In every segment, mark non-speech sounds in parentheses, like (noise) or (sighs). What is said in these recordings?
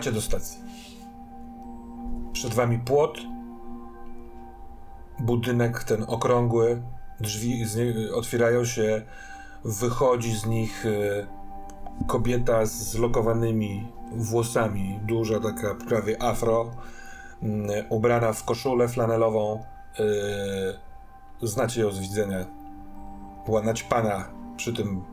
Dojeżdżacie do stacji. Przed wami płot, budynek ten okrągły, drzwi otwierają się, wychodzi z nich e, kobieta z zlokowanymi włosami, duża taka prawie afro, mm, ubrana w koszulę flanelową. e, znacie ją z widzenia. Była naćpana przy tym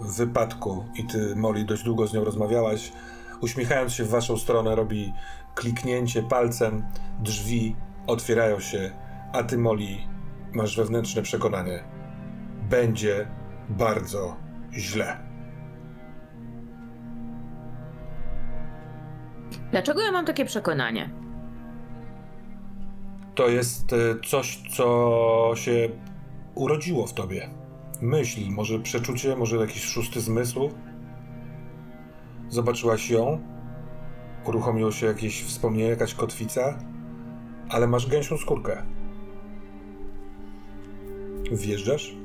wypadku i ty, Molly, dość długo z nią rozmawiałaś. Uśmiechając się w waszą stronę, robi kliknięcie palcem, drzwi otwierają się, a ty, Molly, masz wewnętrzne przekonanie. Będzie bardzo źle. Dlaczego ja mam takie przekonanie? To jest e, coś, co się urodziło w tobie. Myśl, może przeczucie, może jakiś szósty zmysł. Zobaczyłaś ją, uruchomiło się jakieś wspomnienie, jakaś kotwica, ale masz gęsią skórkę. Wjeżdżasz?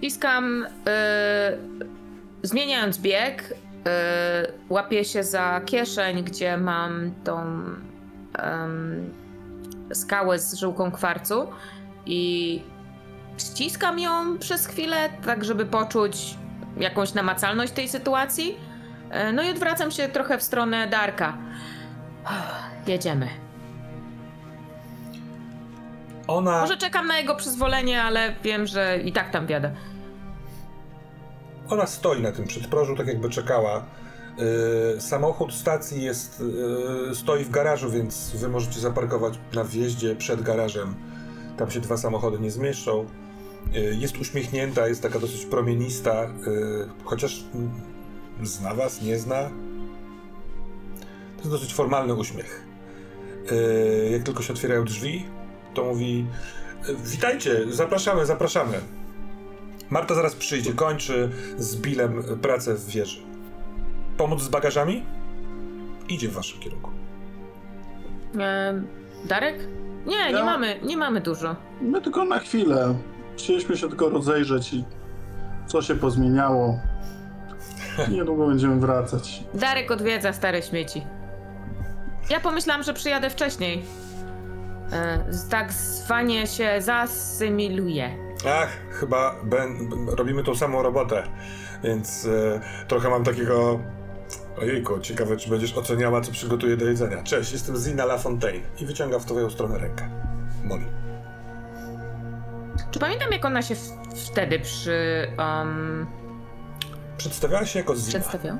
Piskam, yy, zmieniając bieg, yy, łapię się za kieszeń, gdzie mam tą em, skałę z żyłką kwarcu i ściskam ją przez chwilę, tak żeby poczuć jakąś namacalność tej sytuacji. Yy, no i odwracam się trochę w stronę Darka. (sighs) Jedziemy. Ona. Może czekam na jego przyzwolenie, ale wiem, że i tak tam wjadę. Ona stoi na tym przedprożu, tak jakby czekała. Yy, samochód stacji jest, yy, stoi w garażu, więc wy możecie zaparkować na wjeździe przed garażem. Tam się dwa samochody nie zmieszczą. Yy, jest uśmiechnięta, jest taka dosyć promienista, yy, chociaż mm, zna was, nie zna. To jest dosyć formalny uśmiech. Yy, jak tylko się otwierają drzwi, to mówi: Witajcie, zapraszamy, zapraszamy. Marta zaraz przyjdzie, kończy z Billem pracę w wieży. Pomóc z bagażami? Idzie w waszym kierunku. E, Darek? Nie, nie mamy, nie mamy dużo. My tylko na chwilę. Chcieliśmy się tylko rozejrzeć i co się pozmieniało. Niedługo będziemy wracać. Darek odwiedza stare śmieci. Ja pomyślałam, że przyjadę wcześniej. E, tak zwanie się zasymiluje. Ach, chyba ben, robimy tą samą robotę, więc e, trochę mam takiego... Ojejku, ciekawe, czy będziesz oceniała, co przygotuję do jedzenia. Cześć, jestem Zina LaFontaine i wyciąga w twoją stronę rękę. Molly. Czy pamiętam, jak ona się wtedy przy. Um, Przedstawiała się jako Zina. przedstawiała?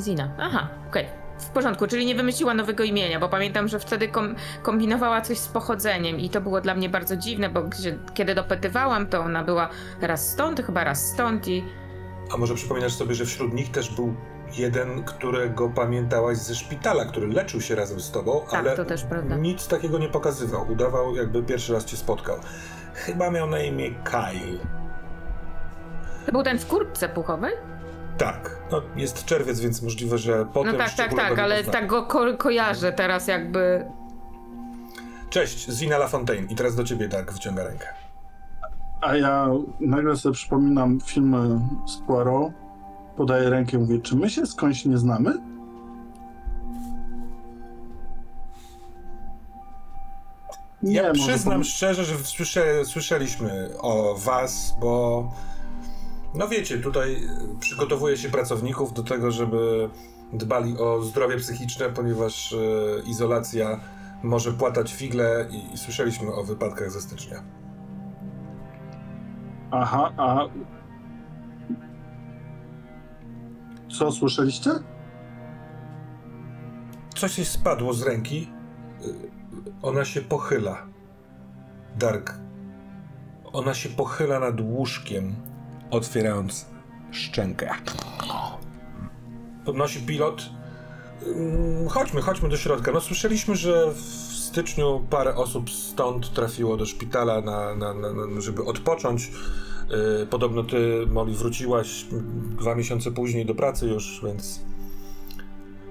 Zina. Aha, okej. W porządku, czyli nie wymyśliła nowego imienia, bo pamiętam, że wtedy kom, kombinowała coś z pochodzeniem i to było dla mnie bardzo dziwne, bo gdzie, kiedy dopytywałam, to ona była raz stąd, chyba raz stąd i. A może przypominasz sobie, że wśród nich też był jeden, którego pamiętałaś ze szpitala, który leczył się razem z tobą, Tak, ale to też prawda. nic takiego nie pokazywał. Udawał, jakby pierwszy raz cię spotkał. Chyba miał na imię Kyle. To był ten w kurtce puchowej? Tak, no jest czerwiec, więc możliwe, że potem No tak, tak, tak, ale tak go ko- kojarzę teraz jakby. Cześć, Zina LaFontaine. I teraz do ciebie, Dark, wyciąga rękę. A ja nagle sobie przypominam filmy z Poirot, podaję rękę i mówię, czy my się skądś nie znamy? Nie, Ja przyznam szczerze, że słysze, słyszeliśmy o was, bo no wiecie, tutaj przygotowuje się pracowników do tego, żeby dbali o zdrowie psychiczne, ponieważ y, izolacja może płatać figle i, i słyszeliśmy o wypadkach ze stycznia. Aha, a... Co, słyszeliście? Coś jej spadło z ręki. y, Ona się pochyla. Dark. Ona się pochyla nad łóżkiem, otwierając szczękę. Podnosi pilot. Ym, Chodźmy, chodźmy do środka. No słyszeliśmy, że w styczniu parę osób stąd trafiło do szpitala, na, na, na, żeby odpocząć. Yy, Podobno ty, Molly, wróciłaś mm, dwa miesiące później do pracy już, więc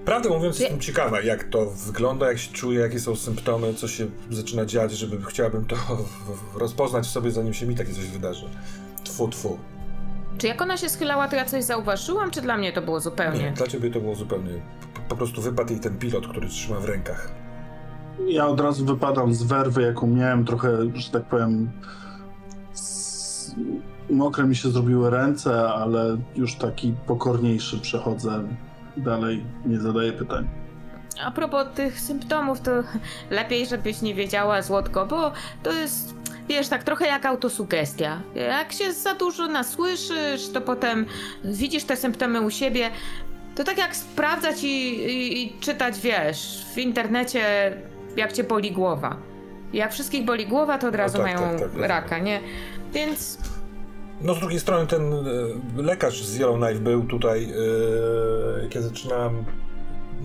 Prawdę mówiąc, jestem ciekawa, jak to wygląda, jak się czuję, jakie są symptomy, co się zaczyna dziać, żeby chciałabym to rozpoznać w sobie, zanim się mi takie coś wydarzy. Tfu, tfu. Czy jak ona się schylała, to ja coś zauważyłam, czy dla mnie to było Nie, zupełnie? dla ciebie to było zupełnie. Po, po prostu wypadł jej ten pilot, który trzyma w rękach. Ja od razu wypadam z werwy, jaką miałem, trochę, że tak powiem, z... mokre mi się zrobiły ręce, ale już taki pokorniejszy przechodzę dalej, nie zadaję pytań. A propos tych symptomów, to (laughs) lepiej, żebyś nie wiedziała, Złotko, bo to jest, wiesz, tak trochę jak autosugestia. Jak się za dużo nasłyszysz, to potem widzisz te symptomy u siebie. To tak jak sprawdzać i, i, i czytać, wiesz, w internecie, jak cię boli głowa. Jak wszystkich boli głowa, to od razu tak, mają tak, tak, tak. raka, nie? Więc No z drugiej strony ten e, lekarz z Yellowknife był tutaj, jak ja zaczynałem,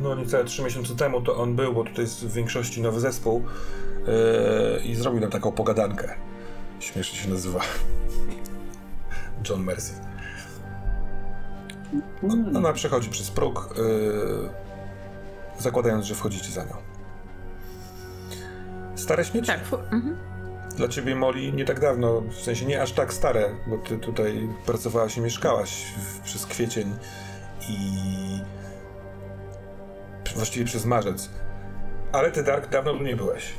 no niecałe 3 miesiące temu, to on był, bo tutaj jest w większości nowy zespół e, i zrobił nam taką pogadankę. Śmiesznie się nazywa. John Mercy. Ona przechodzi przez próg, e, zakładając, że wchodzicie za nią. Stare śmieci? tak, mhm. Dla ciebie, Molly, nie tak dawno, w sensie nie aż tak stare, bo ty tutaj pracowałaś i mieszkałaś w, przez kwiecień i właściwie przez marzec. Ale ty, Dark, dawno tu nie byłeś.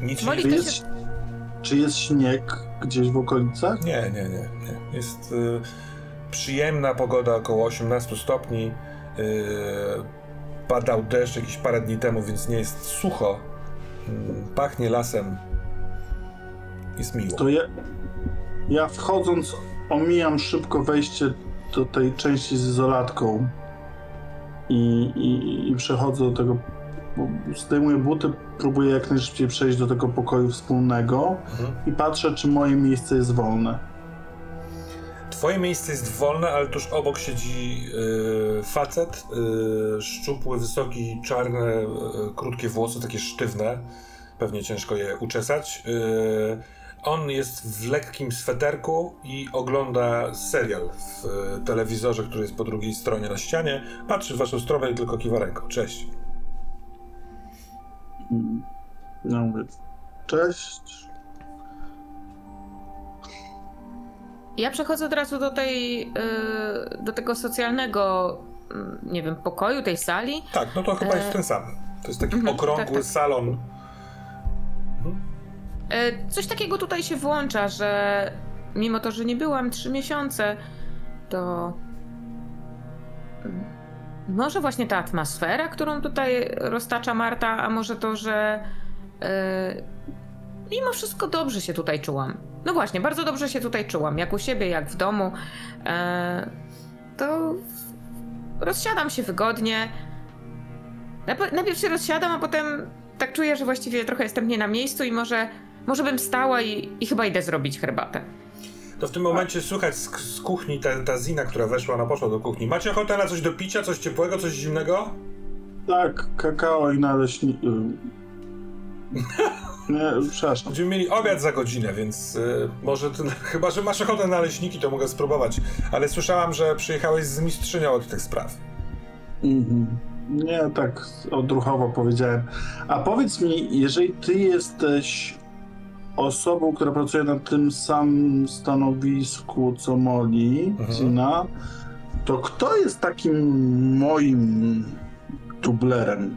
Nic. Czy to jest, czy jest śnieg gdzieś w okolicach? Nie, nie, nie, nie. Jest y, przyjemna pogoda, około 18 stopni. Y, padał deszcz jakieś parę dni temu, więc nie jest sucho. Pachnie lasem. Jest miło. To ja, ja wchodząc omijam szybko wejście do tej części z izolatką i, i, i przechodzę do tego, zdejmuję buty, próbuję jak najszybciej przejść do tego pokoju wspólnego Mhm. i patrzę, czy moje miejsce jest wolne. Twoje miejsce jest wolne, ale tuż obok siedzi y, facet, y, szczupły, wysoki, czarne, y, krótkie włosy, takie sztywne. Pewnie ciężko je uczesać. Y, on jest w lekkim sweterku i ogląda serial w y, telewizorze, który jest po drugiej stronie na ścianie. Patrzy w waszą stronę i tylko kiwa ręką. Cześć. Mówię, cześć. Ja przechodzę od razu do tej, y, do tego socjalnego, mm, nie wiem, pokoju, tej sali. Tak, no to chyba E, jest ten sam. To jest taki mhm, okrągły tak, tak. salon. E, Coś takiego tutaj się włącza, że mimo to, że nie byłam trzy miesiące, to mm, może właśnie ta atmosfera, którą tutaj roztacza Marta, a może to, że mimo wszystko dobrze się tutaj czułam. No właśnie, bardzo dobrze się tutaj czułam, jak u siebie, jak w domu. E, to rozsiadam się wygodnie. Najp- Najpierw się rozsiadam, a potem tak czuję, że właściwie trochę jestem nie na miejscu i może, może bym stała i, i chyba idę zrobić herbatę. To w tym momencie słychać z, z kuchni ta, ta Zina, która weszła, ona poszła do kuchni. Macie ochotę na coś do picia, coś ciepłego, coś zimnego? Tak, kakao i naleśni... Nie, przepraszam. Będziemy mieli obiad za godzinę, więc y, może ty, chyba, że masz ochotę na naleśniki, to mogę spróbować. Ale słyszałam, że przyjechałeś z mistrzynią od tych spraw. Mhm. Nie, tak odruchowo powiedziałem. A powiedz mi, jeżeli ty jesteś osobą, która pracuje na tym samym stanowisku co Molly, Mhm. To kto jest takim moim dublerem?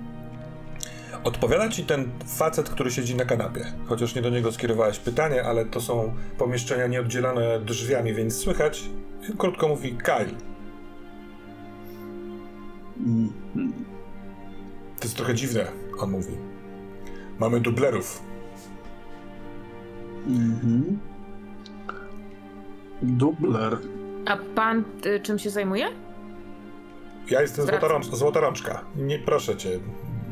Odpowiada ci ten facet, który siedzi na kanapie. Chociaż nie do niego skierowałeś pytanie, ale to są pomieszczenia nieoddzielone drzwiami, więc słychać. Krótko mówi Kyle. Mm, To jest trochę dziwne, on mówi. Mamy dublerów. Mhm. Dubler. A pan y, czym się zajmuje? Ja jestem Wracam. złota, rącz, złota rączka. Nie proszę cię.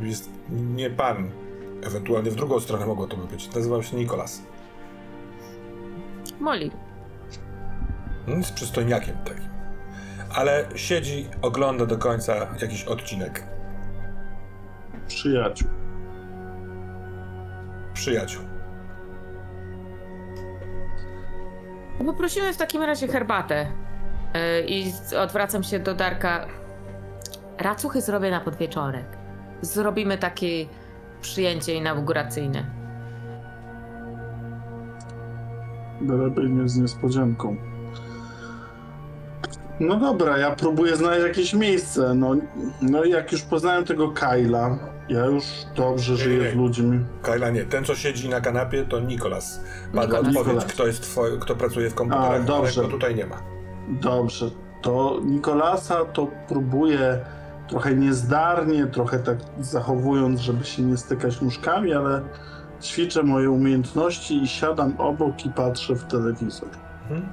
Jest nie pan. Ewentualnie w drugą stronę mogło to by być. Nazywam się Nikolas. Molly. On Jest przystojniakiem takim. Ale siedzi, ogląda do końca jakiś odcinek. Przyjaciół. Przyjaciół. No Poprosimy w takim razie herbatę. Y, I z- odwracam się do Darka. Racuchy zrobię na podwieczorek. Zrobimy takie przyjęcie inauguracyjne. Lepiej nie z niespodzianką. No dobra, ja próbuję znaleźć jakieś miejsce. No, no i jak już poznałem tego Kyla, ja już dobrze Nie, żyję nie. z ludźmi. Kajla nie. Ten, co siedzi na kanapie, to Nikolas. Padła odpowiedź, Nikolas. kto jest twoj, kto pracuje w komputerach, A, dobrze. tutaj nie ma. Dobrze, to Nikolasa to próbuję trochę niezdarnie, trochę tak zachowując, żeby się nie stykać nóżkami, ale ćwiczę moje umiejętności i siadam obok i patrzę w telewizor. Mhm.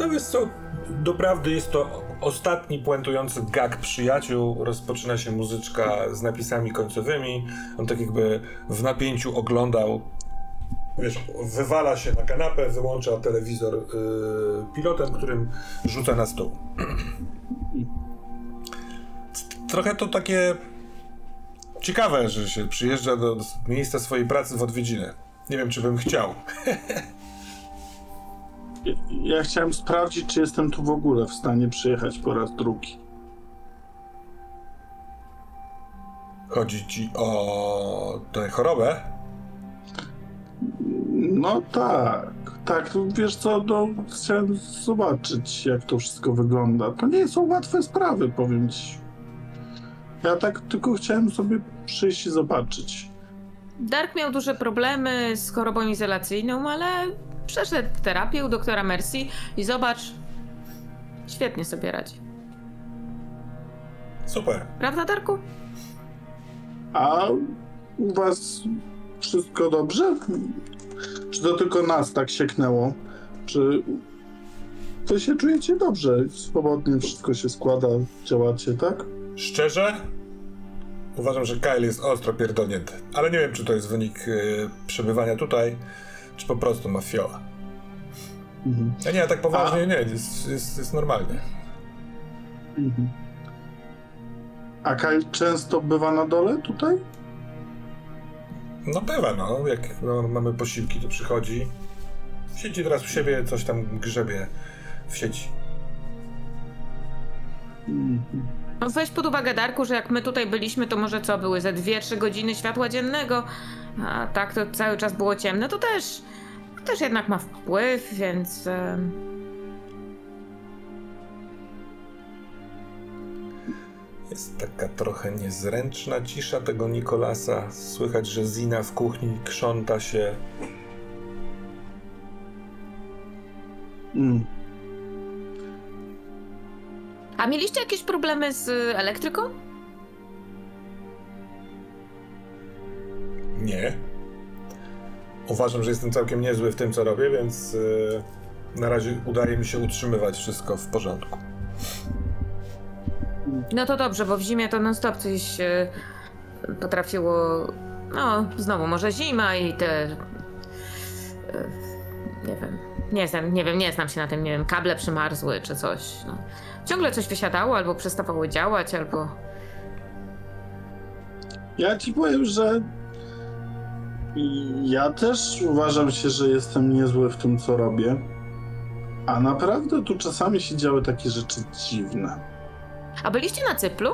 No wiesz co, doprawdy jest to ostatni puentujący gag przyjaciół. Rozpoczyna się muzyczka z napisami końcowymi. On tak jakby w napięciu oglądał. Wiesz, wywala się na kanapę, wyłącza telewizor yy, pilotem, którym rzuca na stół. (clears throat) Trochę to takie ciekawe, że się przyjeżdża do miejsca swojej pracy w odwiedziny. Nie wiem, czy bym chciał. (laughs) Ja- chciałem sprawdzić, czy jestem tu w ogóle w stanie przyjechać po raz drugi. Chodzi ci o tę chorobę? No tak, tak, wiesz co, no, chciałem zobaczyć, jak to wszystko wygląda. To nie są łatwe sprawy, powiem ci. Ja tak tylko chciałem sobie przyjść i zobaczyć. Dark miał duże problemy z chorobą izolacyjną, ale przeszedł terapię u doktora Mercy i zobacz, świetnie sobie radzi. Super. Prawda, Darku? A u was wszystko dobrze? Czy to tylko nas tak sieknęło? Czy wy się czujecie dobrze? Swobodnie wszystko się składa, działacie, tak? Szczerze? Uważam, że Kyle jest ostro pierdolnięty. Ale nie wiem, czy to jest wynik y, przebywania tutaj, czy po prostu ma fioła. Mhm. A nie, tak poważnie nie, jest, jest, jest normalnie. Mhm. A Kyle często bywa na dole tutaj? No bywa, no. Jak no, mamy posiłki, to przychodzi. Siedzi teraz u siebie, coś tam grzebie w sieci. Mhm. No Weź pod uwagę, Darku, że jak my tutaj byliśmy, to może co, były ze 2-3 godziny światła dziennego, a tak to cały czas było ciemne, to też, to też jednak ma wpływ, więc... em, Jest taka trochę niezręczna cisza tego Nikolasa. Słychać, że Zina w kuchni krząta się. Mm. A mieliście jakieś problemy z elektryką? Nie. Uważam, że jestem całkiem niezły w tym, co robię, więc y, na razie udaje mi się utrzymywać wszystko w porządku. No to dobrze, bo w zimie to non-stop coś e, potrafiło. No, znowu może zima i te. e, nie wiem. Nie znam, nie wiem, nie znam się na tym, nie wiem, kable przymarzły czy coś. No. Ciągle coś wysiadało, albo przestawało działać, albo. Ja ci powiem, że ja też uważam się, że jestem niezły w tym, co robię. A naprawdę tu czasami się działy takie rzeczy dziwne. A byliście na cyplu?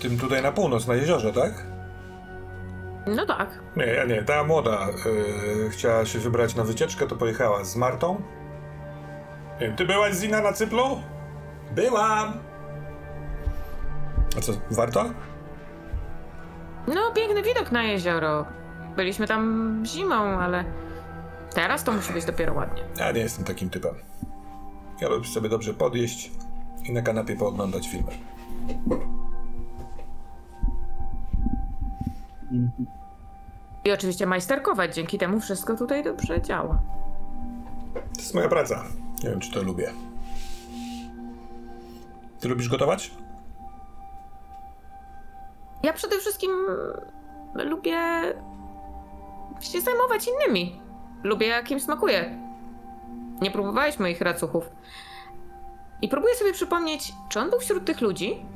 Tym tutaj na północ, na jeziorze, tak? No tak. Nie, ja nie. Ta młoda y, chciała się wybrać na wycieczkę, to pojechała z Martą. Nie wiem, ty byłaś Zina na Cyplu? Byłam! A co, warto? No, piękny widok na jezioro. Byliśmy tam zimą, ale teraz to musi być dopiero ładnie. Ja nie jestem takim typem. Ja lubię sobie dobrze podjeść i na kanapie pooglądać filmy. I oczywiście majsterkować, dzięki temu wszystko tutaj dobrze działa. To jest moja praca. Nie wiem, czy to lubię. Ty lubisz gotować? Ja przede wszystkim lubię się zajmować innymi. Lubię, jak im smakuje. Nie próbowałeś moich racuchów. I próbuję sobie przypomnieć, czy on był wśród tych ludzi?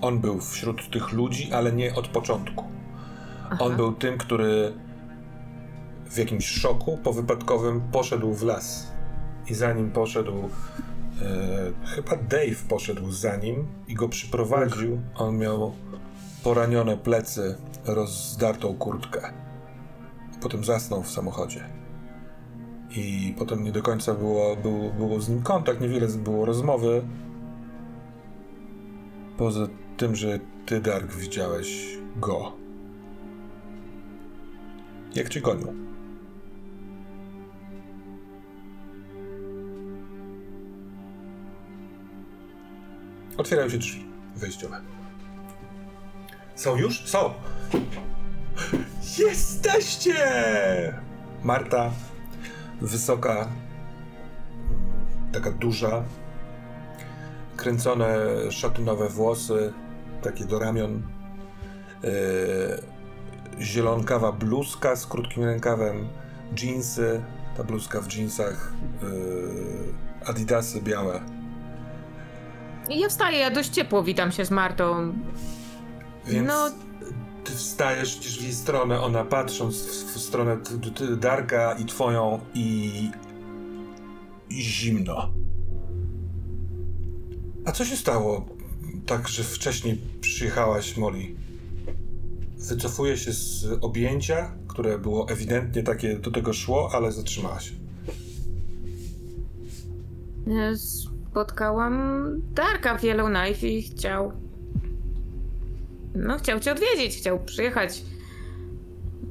On był wśród tych ludzi, ale nie od początku. Aha. On był tym, który w jakimś szoku powypadkowym poszedł w las. I zanim poszedł, e, chyba Dave poszedł za nim i go przyprowadził. On miał poranione plecy, rozdartą kurtkę. Potem zasnął w samochodzie. I potem nie do końca było, było, było z nim kontakt, niewiele było rozmowy. Poza tym, że ty, Dark, widziałeś go. Jak cię gonił? Otwierają się drzwi wejściowe. Są już? Są! Jesteście! Marta, wysoka, taka duża, kręcone szatynowe włosy, takie do ramion, yy, zielonkawa bluzka z krótkim rękawem, jeansy, ta bluzka w jeansach, yy, adidasy białe. I ja wstaję, ja dość ciepło witam się z Martą. Więc No- ty wstajesz, w jej stronę, ona patrząc w, w stronę Darka i twoją i, i zimno. A co się stało tak, że wcześniej przyjechałaś, Molly? Wycofuje się z objęcia, które było ewidentnie takie, do tego szło, ale zatrzymała się. E, Spotkałam Darka w Yellowknife i chciał... No, chciał cię odwiedzić, chciał przyjechać.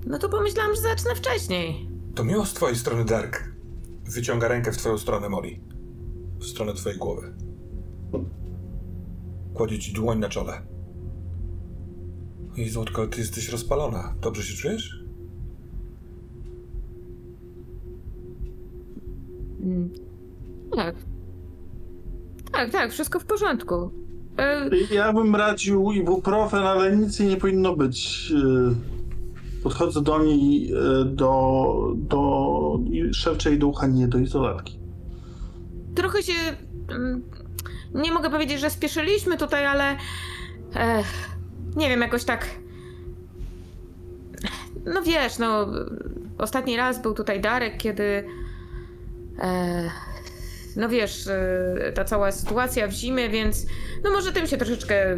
No to pomyślałam, że zacznę wcześniej. To miło z twojej strony, Dark. Wyciąga rękę w twoją stronę, Molly. W stronę twojej głowy. Kładzie ci dłoń na czole. Oj, Złotko, ty jesteś rozpalona. Dobrze się czujesz? Mm. Tak. Tak, tak, wszystko w porządku. E, Ja bym radził ibuprofen, ale nic jej nie powinno być. Yy, Podchodzę do niej yy, do, do jej do ucha, nie do izolatki. trochę się. Nie mogę powiedzieć, że spieszyliśmy tutaj, ale. Ech, nie wiem, jakoś tak. No wiesz, no. Ostatni raz był tutaj Darek, kiedy. E, no wiesz, e, ta cała sytuacja w zimie, więc. No może tym się troszeczkę e,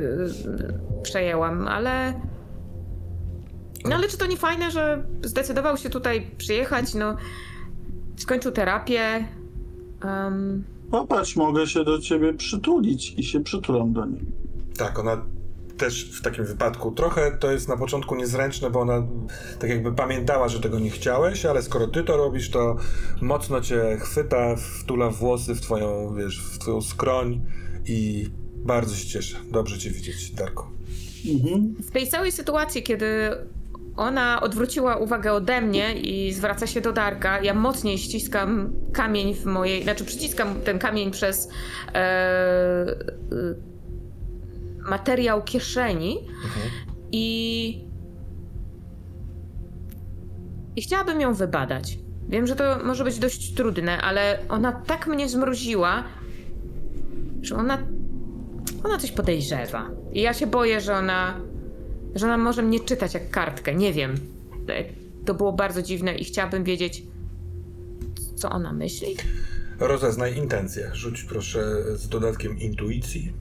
przejęłam, ale. No ale czy to nie fajne, że zdecydował się tutaj przyjechać, no. Skończył terapię. Um, Popatrz, mogę się do ciebie przytulić i się przytulam do niej. Tak, ona też w takim wypadku trochę to jest na początku niezręczne, bo ona tak jakby pamiętała, że tego nie chciałeś, ale skoro ty to robisz, to mocno cię chwyta, wtula włosy w twoją, wiesz, w twoją skroń i bardzo się cieszę. Dobrze cię widzieć, Darku. Mhm. w tej całej sytuacji, kiedy ona odwróciła uwagę ode mnie i zwraca się do Darka, ja mocniej ściskam kamień w mojej, znaczy przyciskam ten kamień przez e, e, materiał kieszeni i i chciałabym ją wybadać. Wiem, że to może być dość trudne, ale ona tak mnie zmroziła, że ona ona coś podejrzewa. I ja się boję, że ona. Że ona może mnie czytać jak kartkę. Nie wiem. To było bardzo dziwne i chciałabym wiedzieć, co ona myśli. Rozeznaj intencje. Rzuć proszę z dodatkiem intuicji.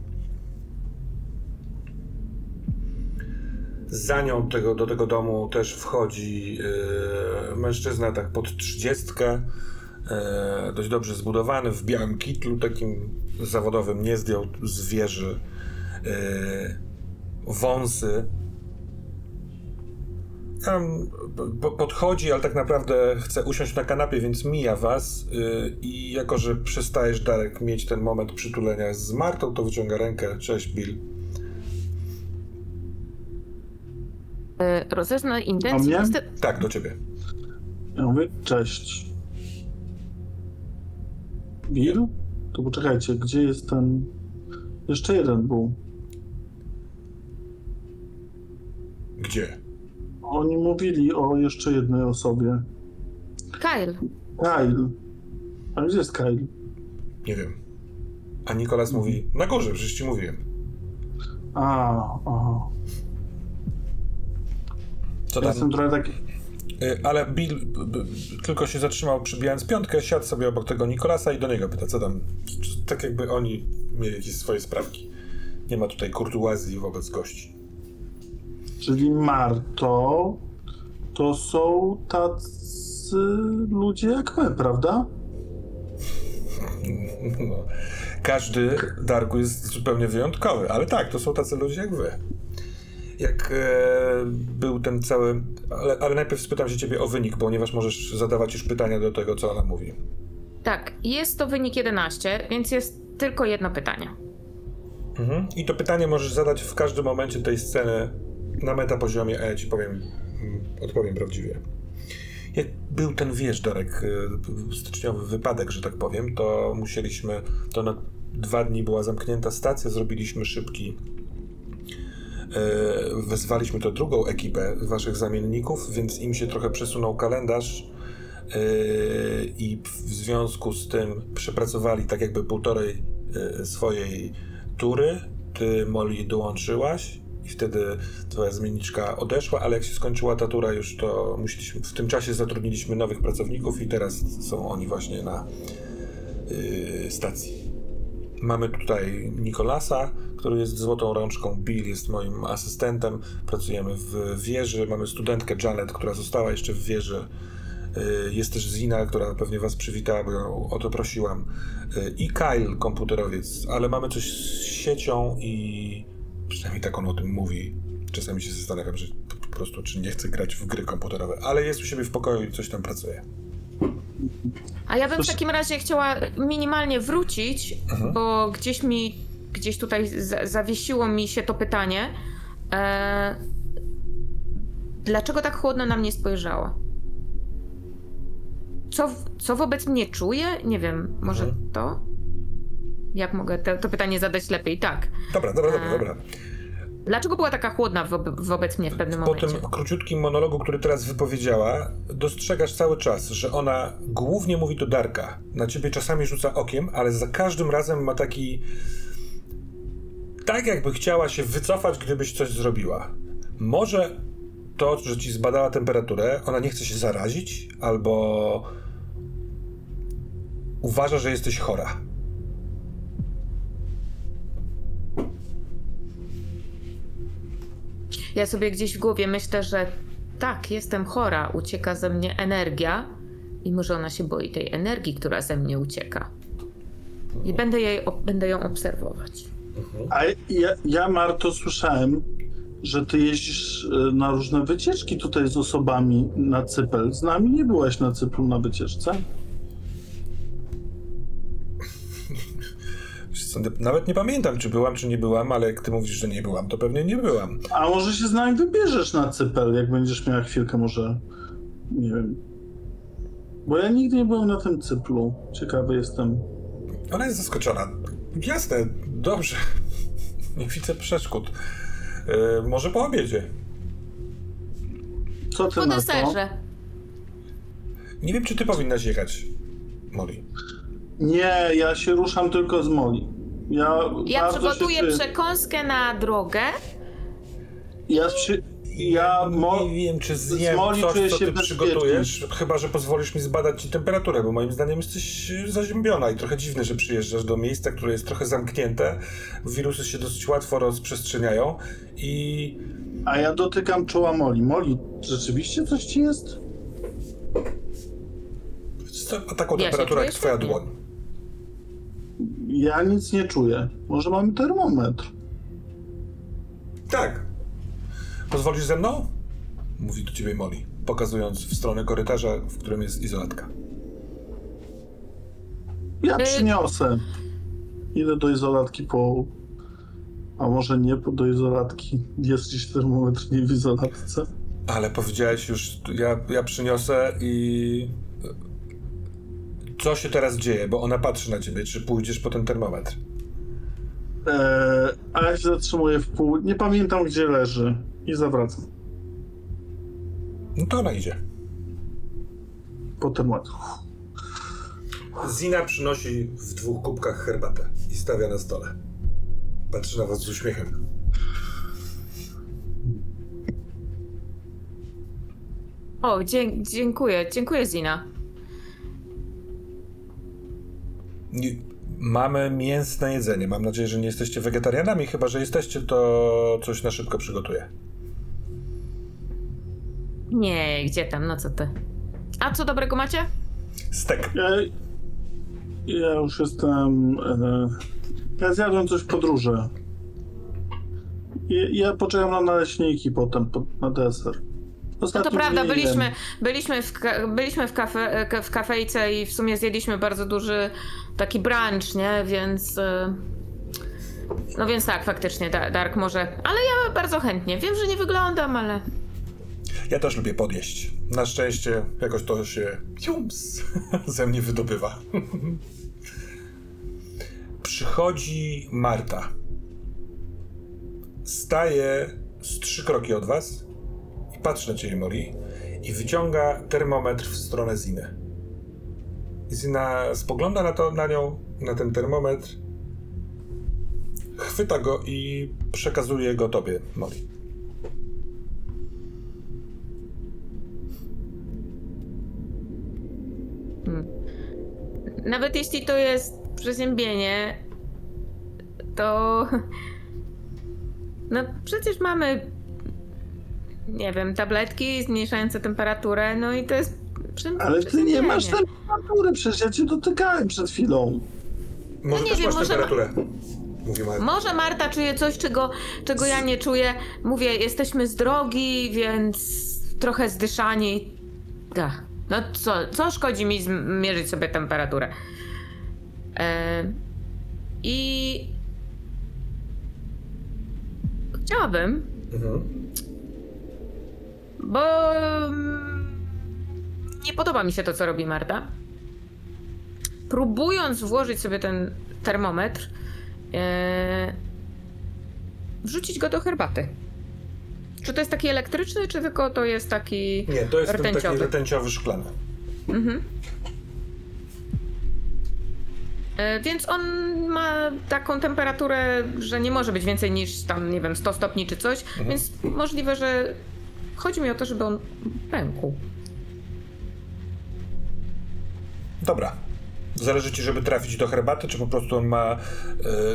Za nią tego, do tego domu też wchodzi e, mężczyzna tak pod trzydziestkę, e, dość dobrze zbudowany, w białym kitlu takim zawodowym, nie zdjął z wieży e, wąsy. Tam po- podchodzi, ale tak naprawdę chce usiąść na kanapie, więc mija was y, i jako, że przestajesz, Darek, mieć ten moment przytulenia z Martą, to wyciąga rękę. Cześć, Bill. E, Rozeznaj intencje. Mnie? Tak, do ciebie. Ja mówię, cześć. Bill? To poczekajcie, gdzie jest ten... Jeszcze jeden był. Gdzie? Oni mówili o jeszcze jednej osobie. Kyle. Kyle. A gdzie jest Kyle? Nie wiem. A Nikolas mówi, na górze, przecież ci mówiłem. A, aha. Co Ja jestem trochę taki... Y, Ale Bill b, b, tylko się zatrzymał, przybijając piątkę, siadł sobie obok tego Nikolasa i do niego pyta, co tam, Czy- tak jakby oni mieli jakieś swoje sprawki. Nie ma tutaj kurtuazji wobec gości. Czyli Marto to są tacy ludzie jak my, prawda? No. Każdy Darku jest zupełnie wyjątkowy, ale tak, to są tacy ludzie jak wy. Jak e, był ten cały. Ale, ale najpierw spytam się ciebie o wynik, ponieważ możesz zadawać już pytania do tego, co ona mówi. Tak, jest to wynik 11, więc jest tylko jedno pytanie. Mhm. I to pytanie możesz zadać w każdym momencie tej sceny na metapoziomie, ja ci powiem, mm, odpowiem prawdziwie. Jak był ten wiesz, Darek, y, styczniowy wypadek, że tak powiem, to musieliśmy, to na dwa dni była zamknięta stacja, zrobiliśmy szybki, y, wezwaliśmy to drugą ekipę waszych zamienników, więc im się trochę przesunął kalendarz y, i w związku z tym przepracowali tak jakby półtorej swojej tury. Ty, Molly, dołączyłaś wtedy twoja zmienniczka odeszła, ale jak się skończyła ta tura już, to musieliśmy, w tym czasie zatrudniliśmy nowych pracowników i teraz są oni właśnie na y, stacji. Mamy tutaj Nikolasa, który jest złotą rączką. Bill jest moim asystentem. Pracujemy w wieży. Mamy studentkę Janet, która została jeszcze w wieży. Y, Jest też Zina, która pewnie was przywitała, bo ją o to prosiłam. Y, I Kyle, komputerowiec. Ale mamy coś z siecią i przynajmniej tak on o tym mówi. Czasami się zastanawiam, że po prostu czy nie chce grać w gry komputerowe. Ale jest u siebie w pokoju i coś tam pracuje. A ja bym w takim razie chciała minimalnie wrócić, Mhm. bo gdzieś mi, gdzieś tutaj za, zawiesiło mi się to pytanie. E, dlaczego tak chłodno na mnie spojrzała? Co, w- co wobec mnie czuje? Nie wiem, może Mhm. to? Jak mogę te, to pytanie zadać lepiej? Tak. Dobra, dobra, dobra, A, dobra. Dlaczego była taka chłodna wobe, wobec mnie w pewnym Po momencie? tym króciutkim monologu, który teraz wypowiedziała, dostrzegasz cały czas, że ona głównie mówi do Darka. Na ciebie czasami rzuca okiem, ale za każdym razem ma taki. Tak, jakby chciała się wycofać, gdybyś coś zrobiła. Może to, że ci zbadała temperaturę, ona nie chce się zarazić, albo uważa, że jesteś chora. Ja sobie gdzieś w głowie myślę, że tak, jestem chora, ucieka ze mnie energia i może ona się boi tej energii, która ze mnie ucieka. I będę, jej, będę ją obserwować. A ja, ja, Marto, słyszałem, że ty jeździsz e, na różne wycieczki tutaj z osobami na Cypel. Z nami nie byłaś na Cypru na wycieczce? Nawet nie pamiętam, czy byłam, czy nie byłam, ale jak ty mówisz, że nie byłam, to pewnie nie byłam. A może się z nami wybierzesz na Cypel, jak będziesz miała chwilkę, może. Nie wiem. Bo ja nigdy nie byłem na tym Cyplu. Ciekawy jestem. Ona jest zaskoczona. Jasne, dobrze. (laughs) Nie widzę przeszkód. Yy, może po obiedzie. Co ty Po na to? deserze. Nie wiem, czy ty powinnaś jechać, Molly. Nie, ja się ruszam tylko z Moli. Ja, Ja przygotuję się, przekąskę na drogę. Ja, się, ja mo... nie wiem, czy z zjem Molly coś, czuję co się ty przygotujesz, chyba, że pozwolisz mi zbadać ci temperaturę, bo moim zdaniem jesteś zaziębiona i trochę dziwne, że przyjeżdżasz do miejsca, które jest trochę zamknięte. Wirusy się dosyć łatwo rozprzestrzeniają i A ja dotykam czoła Moli. Moli, rzeczywiście coś ci jest? Ma taką temperaturę jak twoja dłoń. Ja nic nie czuję. Może mamy termometr? Tak. Pozwolisz ze mną? Mówi do ciebie Molly, pokazując w stronę korytarza, w którym jest izolatka. Ja Y- przyniosę. Idę do izolatki po... A może nie po do izolatki? Jest gdzieś termometr nie w izolatce? Ale powiedziałeś już, ja, ja przyniosę i... Co się teraz dzieje? Bo ona patrzy na ciebie, czy pójdziesz po ten termometr. Eee, a ja się zatrzymuję w pół. Nie pamiętam gdzie leży. I zawracam. No to ona idzie. Po termometr. Zina przynosi w dwóch kubkach herbatę i stawia na stole. Patrzy na was z uśmiechem. O, dziękuję, dziękuję Zina. Mamy mięsne jedzenie. Mam nadzieję, że nie jesteście wegetarianami. Chyba, że jesteście, to coś na szybko przygotuję. Nie, gdzie tam, no co ty. A co dobrego macie? Stek. Ja, ja już jestem. E, ja zjadłem coś w podróży. Ja, ja poczekam na naleśniki potem po, na deser. No to prawda, byliśmy, byliśmy, w, ka- byliśmy w, kafe, ka- w kafejce i w sumie zjedliśmy bardzo duży taki brunch, nie? Więc. y, No więc tak, faktycznie, Da- Dark może. Ale ja bardzo chętnie. Wiem, że nie wyglądam, ale. Ja też lubię podjeść. Na szczęście jakoś to się ciums, (laughs) ze mnie wydobywa. (laughs) Przychodzi Marta. Staje z trzy kroki od was i patrzy na ciebie, Mori, i wyciąga termometr w stronę Ziny. I Zina spogląda na, to, na nią, na ten termometr, chwyta go i przekazuje go tobie, Mori. Nawet jeśli to jest przeziębienie, to. (laughs) No przecież mamy. Nie wiem, tabletki zmniejszające temperaturę, no i to jest. Prze- Ale ty nie masz temperatury, przecież ja cię dotykałem przed chwilą. Może No nie też wiem, masz może temperaturę. Mówi Marta. Może Marta czuje coś, czego, czego ja nie czuję. Mówię, jesteśmy z drogi, więc trochę zdyszani. Ach, No co, co szkodzi mi zmierzyć sobie temperaturę? E, I chciałabym, Mhm. bo mm, nie podoba mi się to, co robi Marta. Próbując włożyć sobie ten termometr, e, wrzucić go do herbaty. Czy to jest taki elektryczny, czy tylko to jest taki. Nie, to jest ten taki Rtęciowy. szklany. Mhm. E, Więc on ma taką temperaturę, że nie może być więcej niż tam, nie wiem, 100 stopni czy coś, więc możliwe, że chodzi mi o to, żeby on pękł. Dobra. Zależy ci, żeby trafić do herbaty, czy po prostu on ma.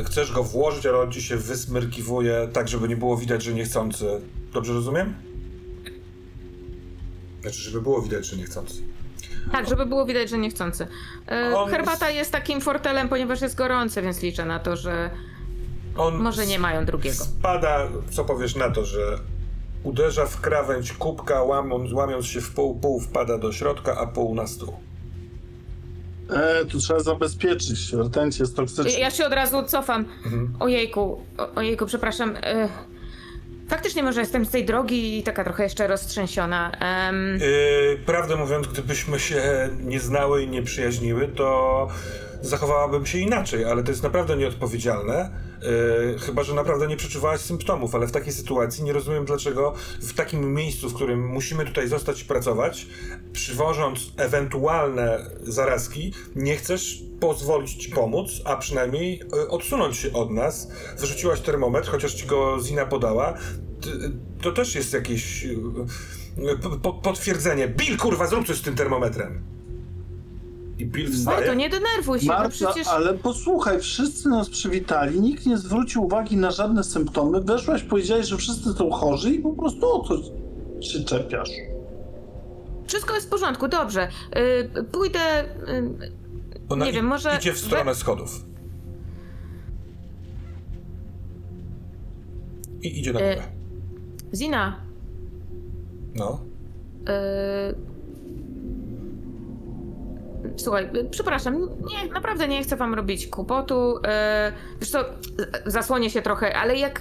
y, chcesz go włożyć, ale on ci się wysmyrkiwuje, tak żeby nie było widać, że niechcący. Dobrze rozumiem? Znaczy, żeby było widać, że niechcący. Tak, żeby było widać, że niechcący. On- Herbata jest takim fortelem, ponieważ jest gorący, więc liczę na to, że On może nie mają drugiego. spada, co powiesz na to, że uderza w krawędź kubka, łamiąc, łamiąc się w pół, pół wpada do środka, a pół na stół. E, tu trzeba zabezpieczyć. Rtęć jest toksyczny. Ja się od razu cofam. Ojejku, o, ojejku, przepraszam. E, Faktycznie może jestem z tej drogi i taka trochę jeszcze roztrzęsiona. Em, Yy, prawdę mówiąc, gdybyśmy się nie znały i nie przyjaźniły, to zachowałabym się inaczej, ale to jest naprawdę nieodpowiedzialne. Yy, chyba, że naprawdę nie przeczuwałaś symptomów, ale w takiej sytuacji nie rozumiem, dlaczego w takim miejscu, w którym musimy tutaj zostać i pracować, przywożąc ewentualne zarazki, nie chcesz pozwolić ci pomóc, a przynajmniej yy, odsunąć się od nas. Wyrzuciłaś termometr, chociaż ci go Zina podała. To też jest jakieś yy, po, po, potwierdzenie. Bill, kurwa, zrób coś z tym termometrem. I Bill Ale wstaje. to nie denerwuj się, no Marta, przecież... ale posłuchaj, wszyscy nas przywitali, nikt nie zwrócił uwagi na żadne symptomy. Weszłaś, powiedziałeś, że wszyscy są chorzy i po prostu o co się czepiasz? Wszystko jest w porządku, dobrze. Y, pójdę... y, Ona nie i- wiem, może- Idzie w stronę schodów. I idzie na E, górę. Zina, No. y, Słuchaj, przepraszam, nie, naprawdę nie chcę wam robić kłopotu. y, Wiesz co, y, zasłonię się trochę, ale jak...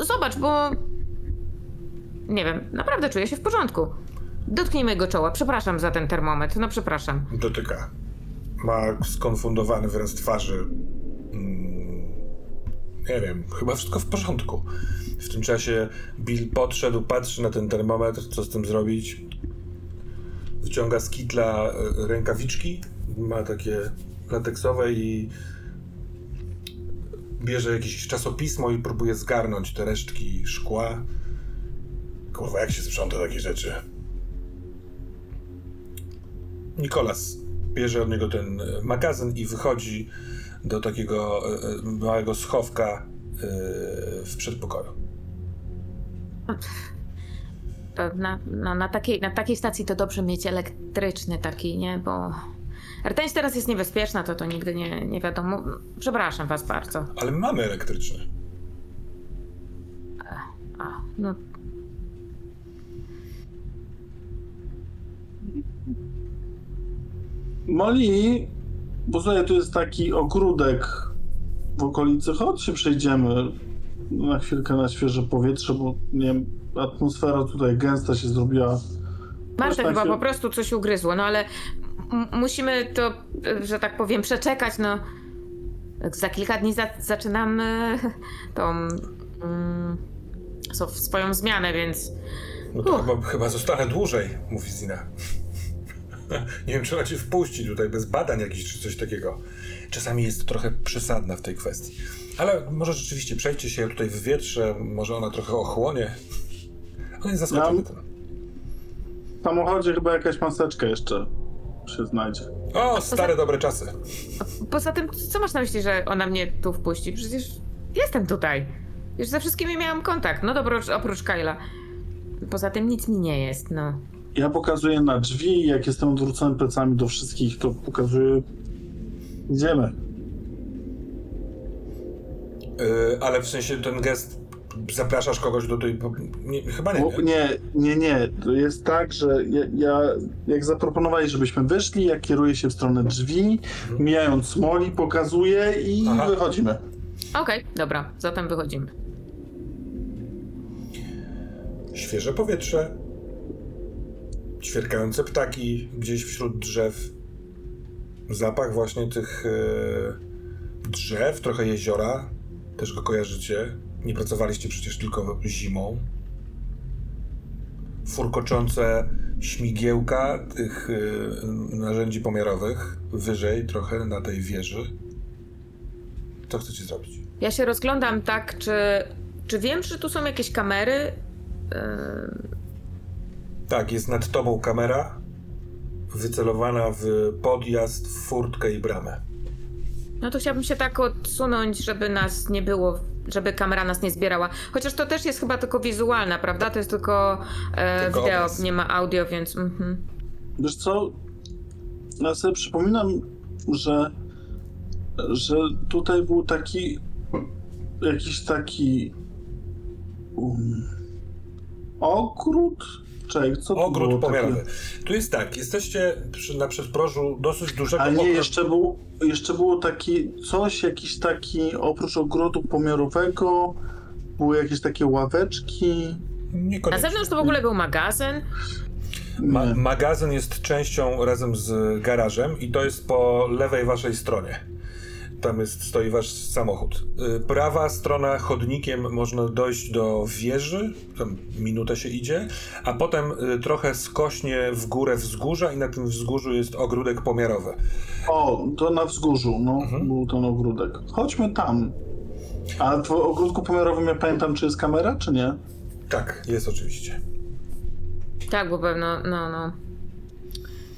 y, Zobacz, bo... Nie wiem, naprawdę czuję się w porządku. Dotknij mojego czoła, przepraszam za ten termometr, no przepraszam. Dotyka. Ma skonfundowany wyraz twarzy. Mm, nie wiem, chyba wszystko w porządku. W tym czasie Bill podszedł, patrzy na ten termometr, co z tym zrobić. Wyciąga z kitla e, rękawiczki, ma takie lateksowe i bierze jakieś czasopismo i próbuje zgarnąć te resztki szkła. Kurwa, jak się sprząta takie rzeczy? Nikolas bierze od niego ten e, magazyn i wychodzi do takiego e, małego schowka w przedpokoju. Na, no, na, takiej, na takiej stacji to dobrze mieć elektryczny taki, nie? Bo rtęć teraz jest niebezpieczna, to to nigdy nie, nie wiadomo. Przepraszam was bardzo. Ale mamy elektryczny. A, no, Molly, bo słuchaj, tu jest taki ogródek w okolicy. Chodź się przejdziemy na chwilkę na świeże powietrze, bo nie wiem, atmosfera tutaj gęsta się zrobiła. Marta tak chyba się- po prostu coś ugryzło, no ale musimy to, że tak powiem, przeczekać, no. Za kilka dni za zaczynamy (laughs) tą mm, swoją zmianę, więc No to chyba, chyba zostanę dłużej, mówi Zina. (laughs) Nie wiem, czy ona cię wpuści tutaj bez badań jakichś czy coś takiego. Czasami jest trochę przesadna w tej kwestii. Ale może rzeczywiście przejdźcie się tutaj w wietrze, może ona trochę ochłonie. Ale nie zaskoczony Ja-. W samochodzie chyba jakaś maseczka jeszcze się znajdzie. O, stare dobre czasy. poza tym, co masz na myśli, że ona mnie tu wpuści? Przecież jestem tutaj. Już ze wszystkimi miałam kontakt, no dobro, oprócz Kyla. Poza tym nic mi nie jest, no. Ja pokazuję na drzwi jak jestem odwrócony plecami do wszystkich, to pokazuję. Idziemy. Yy, ale w sensie ten gest, zapraszasz kogoś do tej... Nie, chyba nie, nie. nie, nie, nie. To jest tak, że ja, ja jak zaproponowali, żebyśmy wyszli, ja kieruję się w stronę drzwi, mijając smoli, pokazuję i Aha. wychodzimy. Okej, dobra, zatem wychodzimy. Świeże powietrze, ćwierkające ptaki gdzieś wśród drzew, zapach właśnie tych e, drzew, trochę jeziora, też go kojarzycie. Nie pracowaliście przecież tylko zimą. Furkoczące śmigiełka tych e, narzędzi pomiarowych wyżej trochę na tej wieży. Co chcecie zrobić? Ja się rozglądam tak, czy, czy wiem, czy tu są jakieś kamery? Yy, Tak, jest nad tobą kamera wycelowana w podjazd, furtkę i bramę. No to chciałabym się tak odsunąć, żeby nas nie było, żeby kamera nas nie zbierała. Chociaż to też jest chyba tylko wizualna, prawda? To jest tylko, e, Tylko wideo, obraz. nie ma audio, więc. Mhm. Wiesz co? Ja sobie przypominam, że, że tutaj był taki jakiś taki um, ogród? Czekaj, co to Ogród takie? Tu jest tak, jesteście przy, na przedprożu dosyć dużego A nie, jeszcze, był, jeszcze było taki coś, jakiś taki, oprócz ogrodu pomiarowego, były jakieś takie ławeczki. Na zewnątrz to w ogóle był magazyn. Ma- magazyn jest częścią razem z garażem i to jest po lewej waszej stronie. Tam jest, stoi wasz samochód. Y, Prawa strona chodnikiem można dojść do wieży, tam minutę się idzie, a potem y, trochę skośnie w górę wzgórza i na tym wzgórzu jest ogródek pomiarowy. O, to na wzgórzu, no, Mhm. był ten ogródek. Chodźmy tam. A w ogródku pomiarowym ja pamiętam, czy jest kamera, czy nie? Tak, jest oczywiście. Tak, bo pewno, no, no.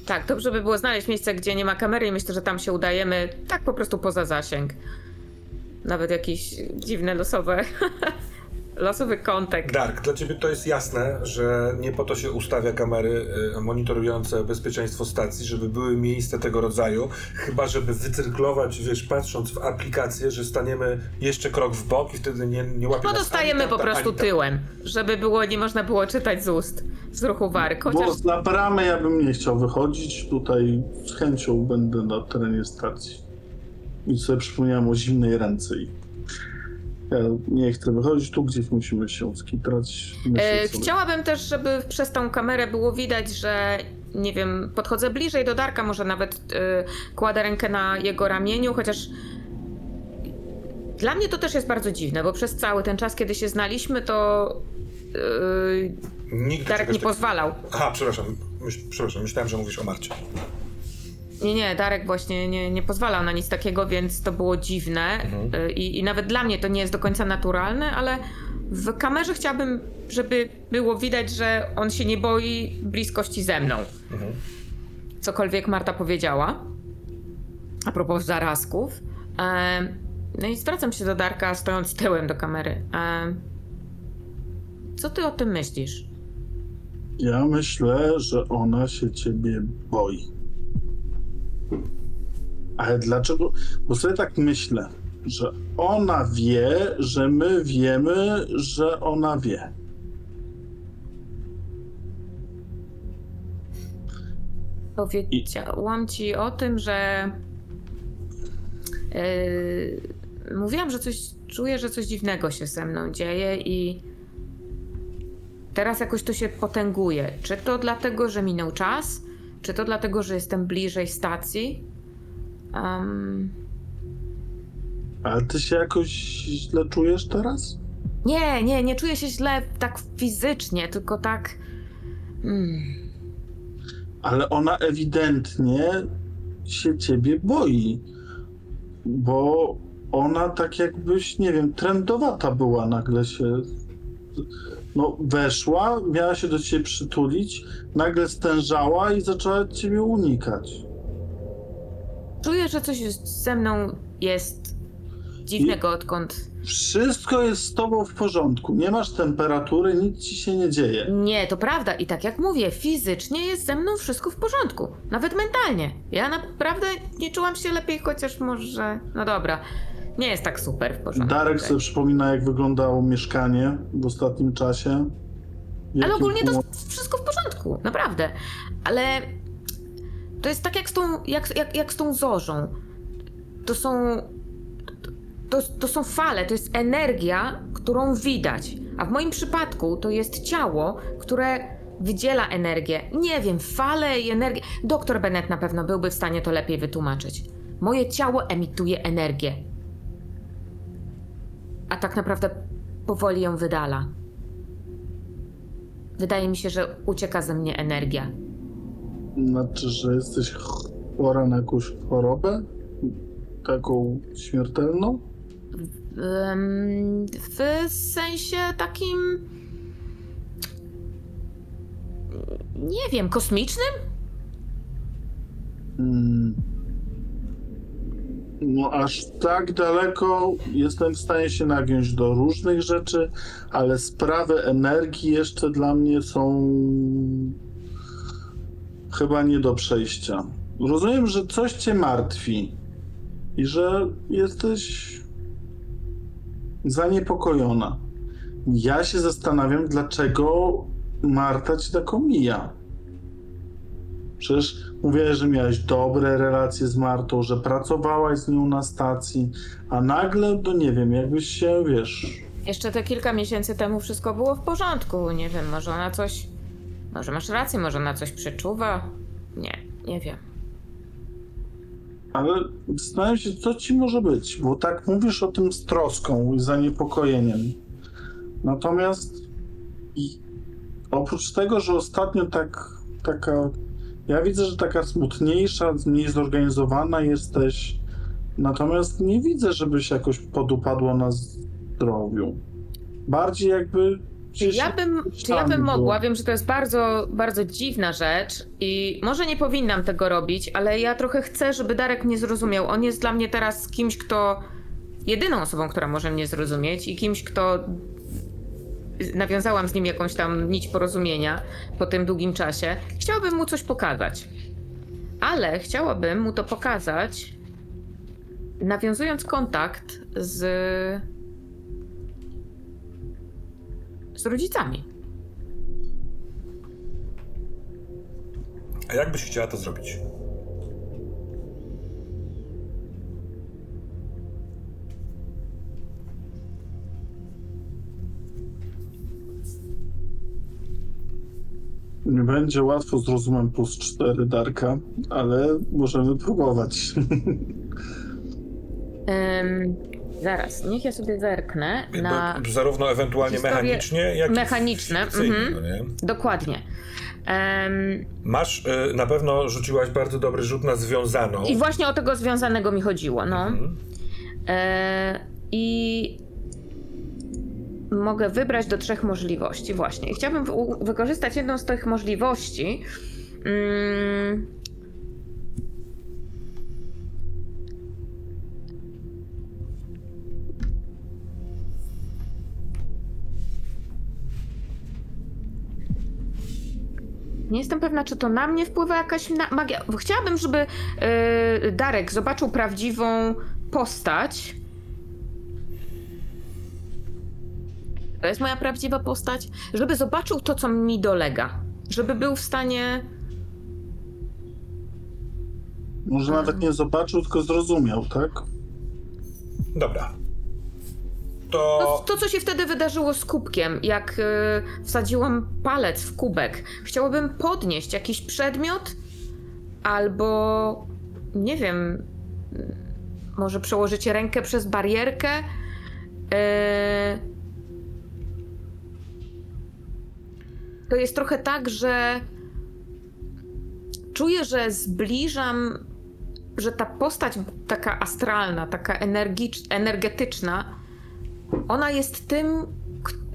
Tak, dobrze by było znaleźć miejsce, gdzie nie ma kamery i myślę, że tam się udajemy tak po prostu poza zasięg. Nawet jakieś dziwne losowe, (laughs) losowy kontek. Dark, dla ciebie to jest jasne, że nie po to się ustawia kamery y, monitorujące bezpieczeństwo stacji, żeby były miejsca tego rodzaju, chyba żeby wycyrklować, wiesz, patrząc w aplikację, że staniemy jeszcze krok w bok i wtedy nie, nie łapie No dostajemy ani po prostu tyłem, żeby było, nie można było czytać z ust, z ruchu warg. Chociaż Bo za bramę ja bym nie chciał wychodzić. Tutaj z chęcią będę na terenie stacji. I sobie przypomniałem o zimnej ręce. I ja nie chcę wychodzić tu, gdzieś musimy się skitrać. E, chciałabym też, żeby przez tą kamerę było widać, że nie wiem, podchodzę bliżej do Darka, może nawet e, kładę rękę na jego ramieniu, chociaż dla mnie to też jest bardzo dziwne, bo przez cały ten czas, kiedy się znaliśmy, to e, Nigdy Darek czegoś nie tak- pozwalał. Aha, przepraszam, myśl, przepraszam, myślałem, że mówisz o Marcie. Nie, nie, Darek właśnie nie, nie pozwalał na nic takiego, więc to było dziwne Y, I, i nawet dla mnie to nie jest do końca naturalne, ale w kamerze chciałabym, żeby było widać, że on się nie boi bliskości ze mną. Cokolwiek Marta powiedziała a propos zarazków. E, no i zwracam się do Darka stojąc tyłem do kamery. E, co ty o tym myślisz? Ja myślę, że ona się ciebie boi. Ale dlaczego? Bo sobie tak myślę, że ona wie, że my wiemy, że ona wie. Powiedziałam ci o tym, że. Yy, mówiłam, że coś. Czuję, że coś dziwnego się ze mną dzieje i. Teraz jakoś to się potęguje. Czy to dlatego, że minął czas? Czy to dlatego, że jestem bliżej stacji? Um, Ale ty się jakoś źle czujesz teraz? nie, nie, nie czuję się źle tak fizycznie, tylko tak. Mm, Ale ona ewidentnie się ciebie boi. Bo ona tak jakbyś, nie wiem, trendowata była nagle się. No, weszła, miała się do ciebie przytulić, nagle stężała i zaczęła ciebie unikać. Czuję, że coś ze mną jest dziwnego, odkąd. Wszystko jest z tobą w porządku. Nie masz temperatury, nic ci się nie dzieje. Nie, to prawda. I tak jak mówię, fizycznie jest ze mną wszystko w porządku. Nawet mentalnie. Ja naprawdę nie czułam się lepiej, chociaż może. No dobra. Nie jest tak super w porządku. Darek sobie przypomina, jak wyglądało mieszkanie w ostatnim czasie. Ale ogólnie to wszystko w porządku, naprawdę. Ale to jest tak jak z tą, jak, jak, jak z tą zorzą. To są. To, to są fale, to jest energia, którą widać. A w moim przypadku to jest ciało, które wydziela energię. Nie wiem, fale i energię. Doktor Bennett na pewno byłby w stanie to lepiej wytłumaczyć. Moje ciało emituje energię. A tak naprawdę powoli ją wydala. Wydaje mi się, że ucieka ze mnie energia. Znaczy, że jesteś chora na jakąś chorobę? Taką śmiertelną? Ym, w sensie takim. Nie wiem, kosmicznym? Mm. No aż tak daleko jestem w stanie się nagiąć do różnych rzeczy, ale sprawy energii jeszcze dla mnie są chyba nie do przejścia. Rozumiem, że coś cię martwi i że jesteś zaniepokojona. Ja się zastanawiam, dlaczego Marta ci tak omija. Przecież mówiłeś, że miałeś dobre relacje z Martą, że pracowałaś z nią na stacji, a nagle, to nie wiem, jakbyś się, wiesz, Jeszcze te kilka miesięcy temu wszystko było w porządku. Nie wiem, może ona coś. Może masz rację, może ona coś przeczuwa. Nie, nie wiem. ale zastanawiam się, co ci może być, bo tak mówisz o tym z troską i zaniepokojeniem. Natomiast i oprócz tego, że ostatnio tak, taka, ja widzę, że taka smutniejsza, mniej zorganizowana jesteś, natomiast nie widzę, żebyś jakoś podupadła na zdrowiu. Bardziej jakby Czy ja bym, czy ja bym mogła, wiem, że to jest bardzo, bardzo dziwna rzecz i może nie powinnam tego robić, ale ja trochę chcę, żeby Darek mnie zrozumiał. On jest dla mnie teraz kimś, kto. jedyną osobą, która może mnie zrozumieć i kimś, kto. Nawiązałam z nim jakąś tam nić porozumienia po tym długim czasie. Chciałabym mu coś pokazać. Ale chciałabym mu to pokazać, nawiązując kontakt z. z rodzicami. A jak byś chciała to zrobić? Nie będzie łatwo z rozumem plus 4 Darka, ale możemy próbować. (laughs) Ym, zaraz, niech ja sobie zerknę na. Zarówno ewentualnie mechanicznie, jak mechaniczne, i fikcyjnie, mhm. no nie? Dokładnie. Ym, Masz, y, na pewno rzuciłaś bardzo dobry rzut na związaną. I właśnie o tego związanego mi chodziło, no. Mhm. E, I mogę wybrać do trzech możliwości, właśnie. I chciałabym wy- wykorzystać jedną z tych możliwości. Mm, Nie jestem pewna, czy to na mnie wpływa jakaś na- magia. Chciałabym, żeby yy, Darek zobaczył prawdziwą postać. To jest moja prawdziwa postać. Żeby zobaczył to, co mi dolega. Żeby był w stanie. Może nawet nie zobaczył, tylko zrozumiał, tak? Dobra. To, To... to, co się wtedy wydarzyło z kubkiem, jak yy, wsadziłam palec w kubek. Chciałabym podnieść jakiś przedmiot, albo nie wiem, może przełożyć rękę przez barierkę. Yy... To jest trochę tak, że czuję, że zbliżam, że ta postać taka astralna, taka energicz- energetyczna, ona jest tym,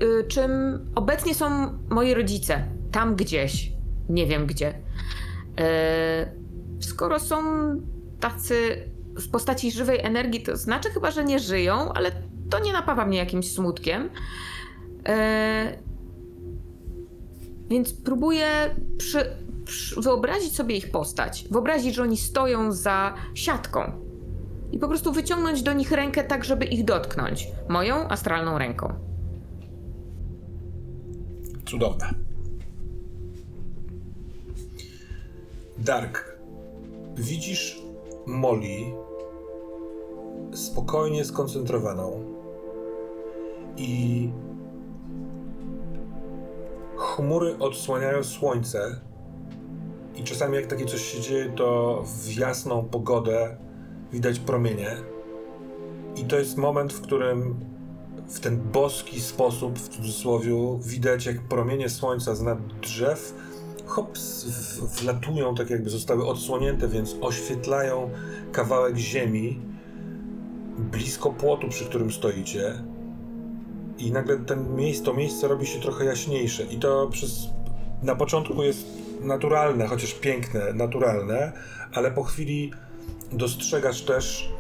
y, czym obecnie są moi rodzice. Tam gdzieś. Nie wiem gdzie. E, skoro są tacy w postaci żywej energii, to znaczy chyba, że nie żyją, ale to nie napawa mnie jakimś smutkiem. E, więc próbuję przy, przy, wyobrazić sobie ich postać. Wyobrazić, że oni stoją za siatką i po prostu wyciągnąć do nich rękę tak, żeby ich dotknąć. Moją astralną ręką. Cudowne. Dark. Widzisz Molly spokojnie skoncentrowaną i chmury odsłaniają słońce i czasami jak takie coś się dzieje, to w jasną pogodę widać promienie i to jest moment, w którym w ten boski sposób, w cudzysłowie, widać jak promienie słońca z nad drzew hops, wlatują, tak jakby zostały odsłonięte, więc oświetlają kawałek ziemi blisko płotu, przy którym stoicie. I nagle ten miejsce, to miejsce robi się trochę jaśniejsze. I to przez. Na początku jest naturalne, chociaż piękne, naturalne, ale po chwili dostrzegasz też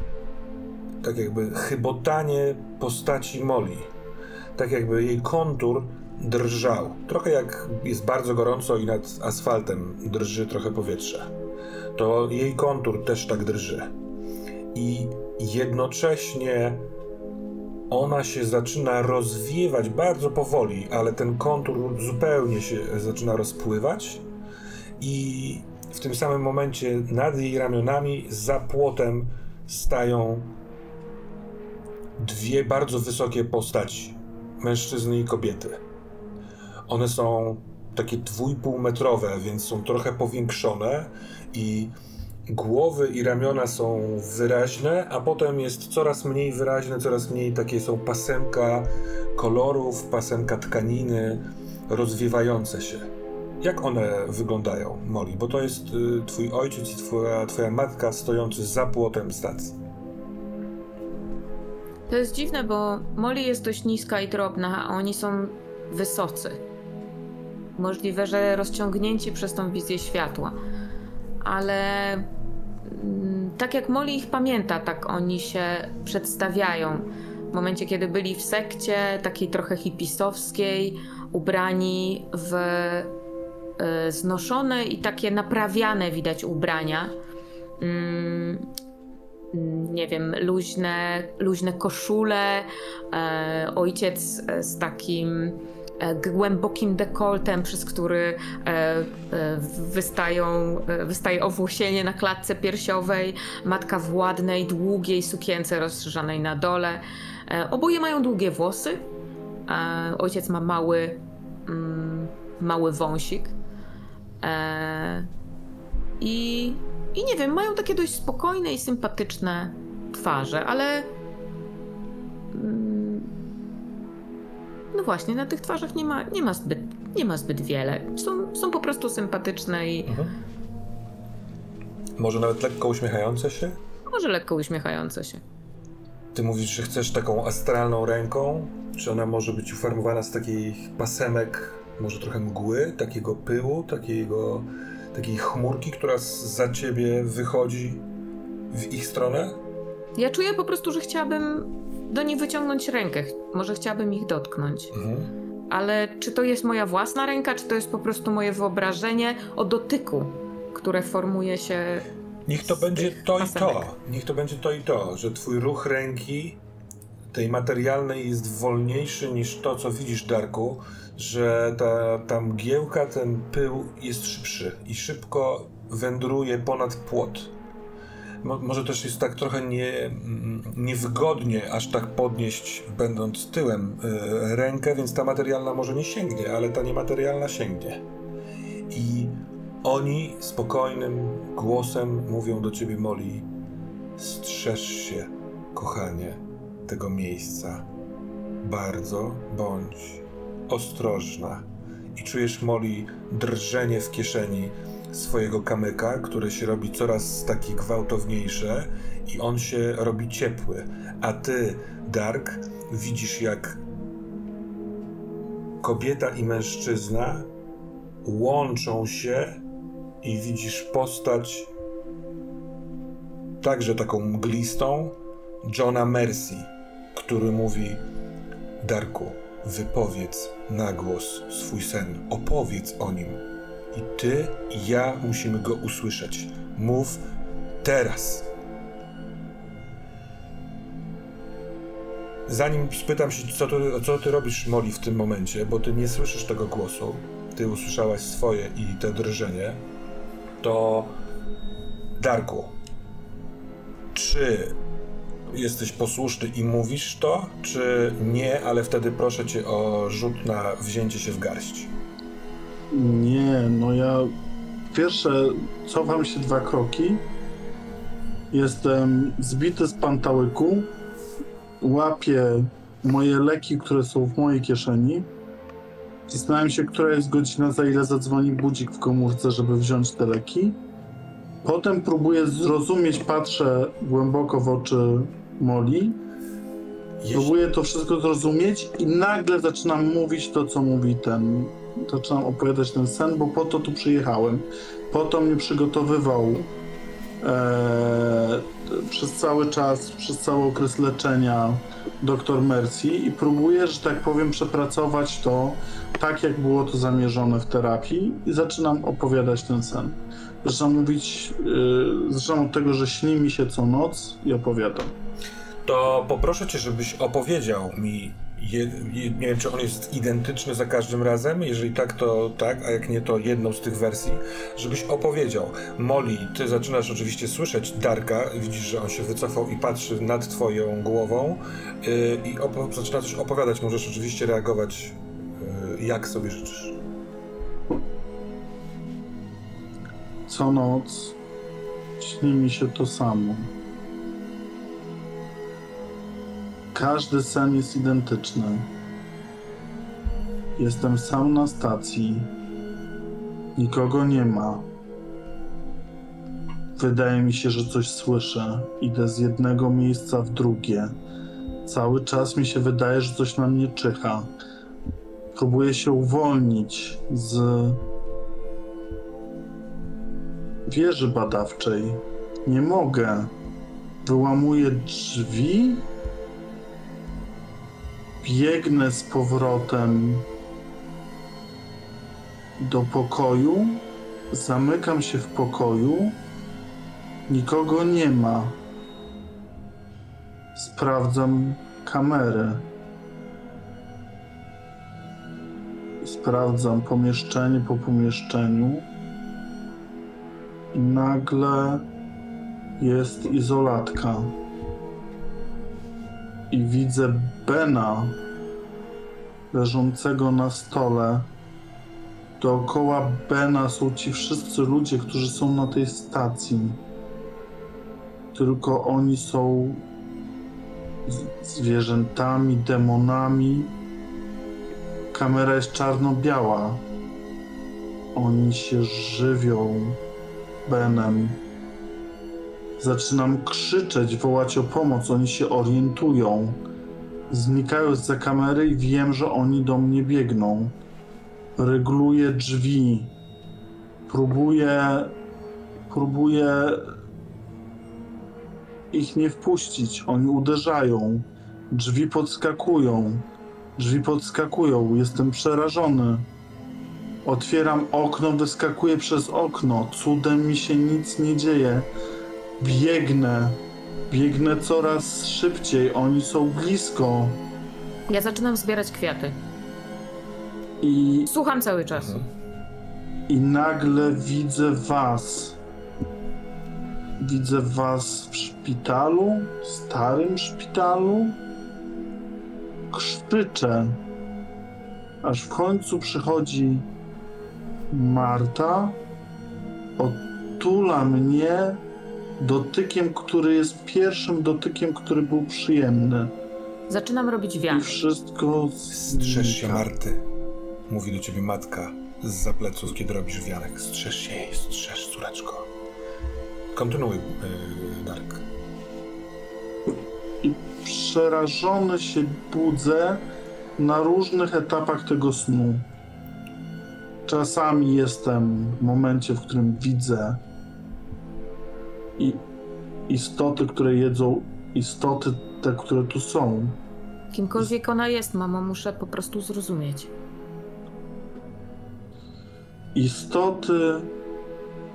tak jakby chybotanie postaci Molly. Tak jakby jej kontur drżał. Trochę jak jest bardzo gorąco i nad asfaltem drży trochę powietrze. To jej kontur też tak drży. I jednocześnie ona się zaczyna rozwiewać bardzo powoli, ale ten kontur zupełnie się zaczyna rozpływać. I w tym samym momencie nad jej ramionami, za płotem, stają dwie bardzo wysokie postaci mężczyzny i kobiety. One są takie dwójpółmetrowe, więc są trochę powiększone i głowy i ramiona są wyraźne, a potem jest coraz mniej wyraźne, coraz mniej takie są pasemka kolorów, pasemka tkaniny rozwiewające się. Jak one wyglądają, Molly? Bo to jest y, twój ojciec i twoja, twoja matka stojący za płotem stacji. To jest dziwne, bo Molly jest dość niska i drobna, a oni są wysocy. Możliwe, że rozciągnięci przez tą wizję światła. Ale mm, tak jak Molly ich pamięta, tak oni się przedstawiają. W momencie, kiedy byli w sekcie, takiej trochę hipisowskiej, ubrani w znoszone i takie naprawiane widać ubrania. Mm, nie wiem, luźne, luźne koszule, e, ojciec e, z takim e, głębokim dekoltem, przez który e, wystają, wystaje owłosienie na klatce piersiowej, matka w ładnej, długiej sukience rozszerzanej na dole. Oboje mają długie włosy. Ojciec ma mały, mm, mały wąsik. E, i, I nie wiem, mają takie dość spokojne i sympatyczne twarze, ale. mm, No właśnie, na tych twarzach nie ma, nie ma, zbyt, nie ma zbyt wiele. Są, są po prostu sympatyczne i Może nawet lekko uśmiechające się? może lekko uśmiechające się. Ty mówisz, że chcesz taką astralną ręką? Czy ona może być uformowana z takich pasemek, może trochę mgły, takiego pyłu, takiego, takiej chmurki, która za ciebie wychodzi w ich stronę? Ja czuję po prostu, że chciałabym do nich wyciągnąć rękę. Może chciałabym ich dotknąć. Mhm. Ale czy to jest moja własna ręka, czy to jest po prostu moje wyobrażenie o dotyku, które formuje się Niech to będzie to i to. Niech to będzie to i to, że twój ruch ręki tej materialnej jest wolniejszy niż to, co widzisz, Darku, że ta, ta mgiełka, ten pył jest szybszy i szybko wędruje ponad płot. Mo, może też jest tak trochę nie, mm, niewygodnie aż tak podnieść, będąc tyłem, y, rękę, więc ta materialna może nie sięgnie, ale ta niematerialna sięgnie. I oni spokojnym głosem mówią do ciebie, Molly, strzeż się, kochanie, tego miejsca. Bardzo bądź ostrożna. I czujesz, Molly, drżenie w kieszeni swojego kamyka, które się robi coraz taki gwałtowniejsze i on się robi ciepły. A ty, Dark, widzisz jak kobieta i mężczyzna łączą się i widzisz postać także taką mglistą Johna Mercy, który mówi Darku, wypowiedz na głos swój sen, opowiedz o nim. I ty i ja musimy go usłyszeć. Mów teraz. Zanim spytam się, co, to, co ty robisz, Molly, w tym momencie, bo ty nie słyszysz tego głosu, ty usłyszałaś swoje i te drżenie, to Darku, czy jesteś posłuszny i mówisz to, czy nie, ale wtedy proszę cię o rzut na wzięcie się w garść. Nie, no ja pierwsze cofam się dwa kroki. Jestem zbity z pantałyku. Łapię moje leki, które są w mojej kieszeni. Zastanawiam się, która jest godzina, za ile zadzwoni budzik w komórce, żeby wziąć te leki. Potem próbuję zrozumieć, patrzę głęboko w oczy Moli. Jeśli, Próbuję to wszystko zrozumieć i nagle zaczynam mówić to, co mówi ten. Zaczynam opowiadać ten sen, bo po to tu przyjechałem. Po to mnie przygotowywał e, przez cały czas, przez cały okres leczenia dr Mercy i próbuję, że tak powiem, przepracować to tak, jak było to zamierzone w terapii i zaczynam opowiadać ten sen. Zaczynam mówić, e, zaczynam od tego, że śni mi się co noc i opowiadam. To poproszę cię, żebyś opowiedział mi, nie wiem, czy on jest identyczny za każdym razem, jeżeli tak, to tak, a jak nie, to jedną z tych wersji, żebyś opowiedział. Molly, ty zaczynasz oczywiście słyszeć Darka, widzisz, że on się wycofał i patrzy nad twoją głową yy, i opo- zaczyna coś opowiadać, możesz oczywiście reagować yy, jak sobie życzysz. Co noc śni mi się to samo. Każdy sen jest identyczny. Jestem sam na stacji. Nikogo nie ma. Wydaje mi się, że coś słyszę. Idę z jednego miejsca w drugie. Cały czas mi się wydaje, że coś na mnie czyha. Próbuję się uwolnić z wieży badawczej. Nie mogę. Wyłamuję drzwi. Biegnę z powrotem do pokoju. Zamykam się w pokoju. Nikogo nie ma. Sprawdzam kamerę. Sprawdzam pomieszczenie po pomieszczeniu. I nagle jest izolatka. I widzę Bena leżącego na stole. Dookoła Bena są ci wszyscy ludzie, którzy są na tej stacji. Tylko oni są zwierzętami, demonami. Kamera jest czarno-biała. Oni się żywią Benem. Zaczynam krzyczeć, wołać o pomoc. Oni się orientują. Znikają za kamery i wiem, że oni do mnie biegną. Reguluję drzwi. Próbuję. Próbuję ich nie wpuścić. Oni uderzają. Drzwi podskakują. Drzwi podskakują. Jestem przerażony. Otwieram okno, wyskakuję przez okno. Cudem mi się nic nie dzieje. Biegnę. Biegnę coraz szybciej. Oni są blisko. Ja zaczynam zbierać kwiaty. I, Słucham cały czas. Mhm. i nagle widzę was. Widzę was w szpitalu, starym szpitalu. Krzyczę. Aż w końcu przychodzi Marta, otula mnie dotykiem, który jest pierwszym dotykiem, który był przyjemny. Zaczynam robić I wiatr. wszystko Strzeż się znika. Marty. Mówi do ciebie matka z pleców, kiedy robisz wianek. Strzeż się jej, strzeż, córeczko. Kontynuuj, yy, Dark. i przerażony się budzę na różnych etapach tego snu. Czasami jestem w momencie, w którym widzę i istoty, które jedzą istoty te, które tu są. Kimkolwiek ona jest, mamo, muszę po prostu zrozumieć. Istoty,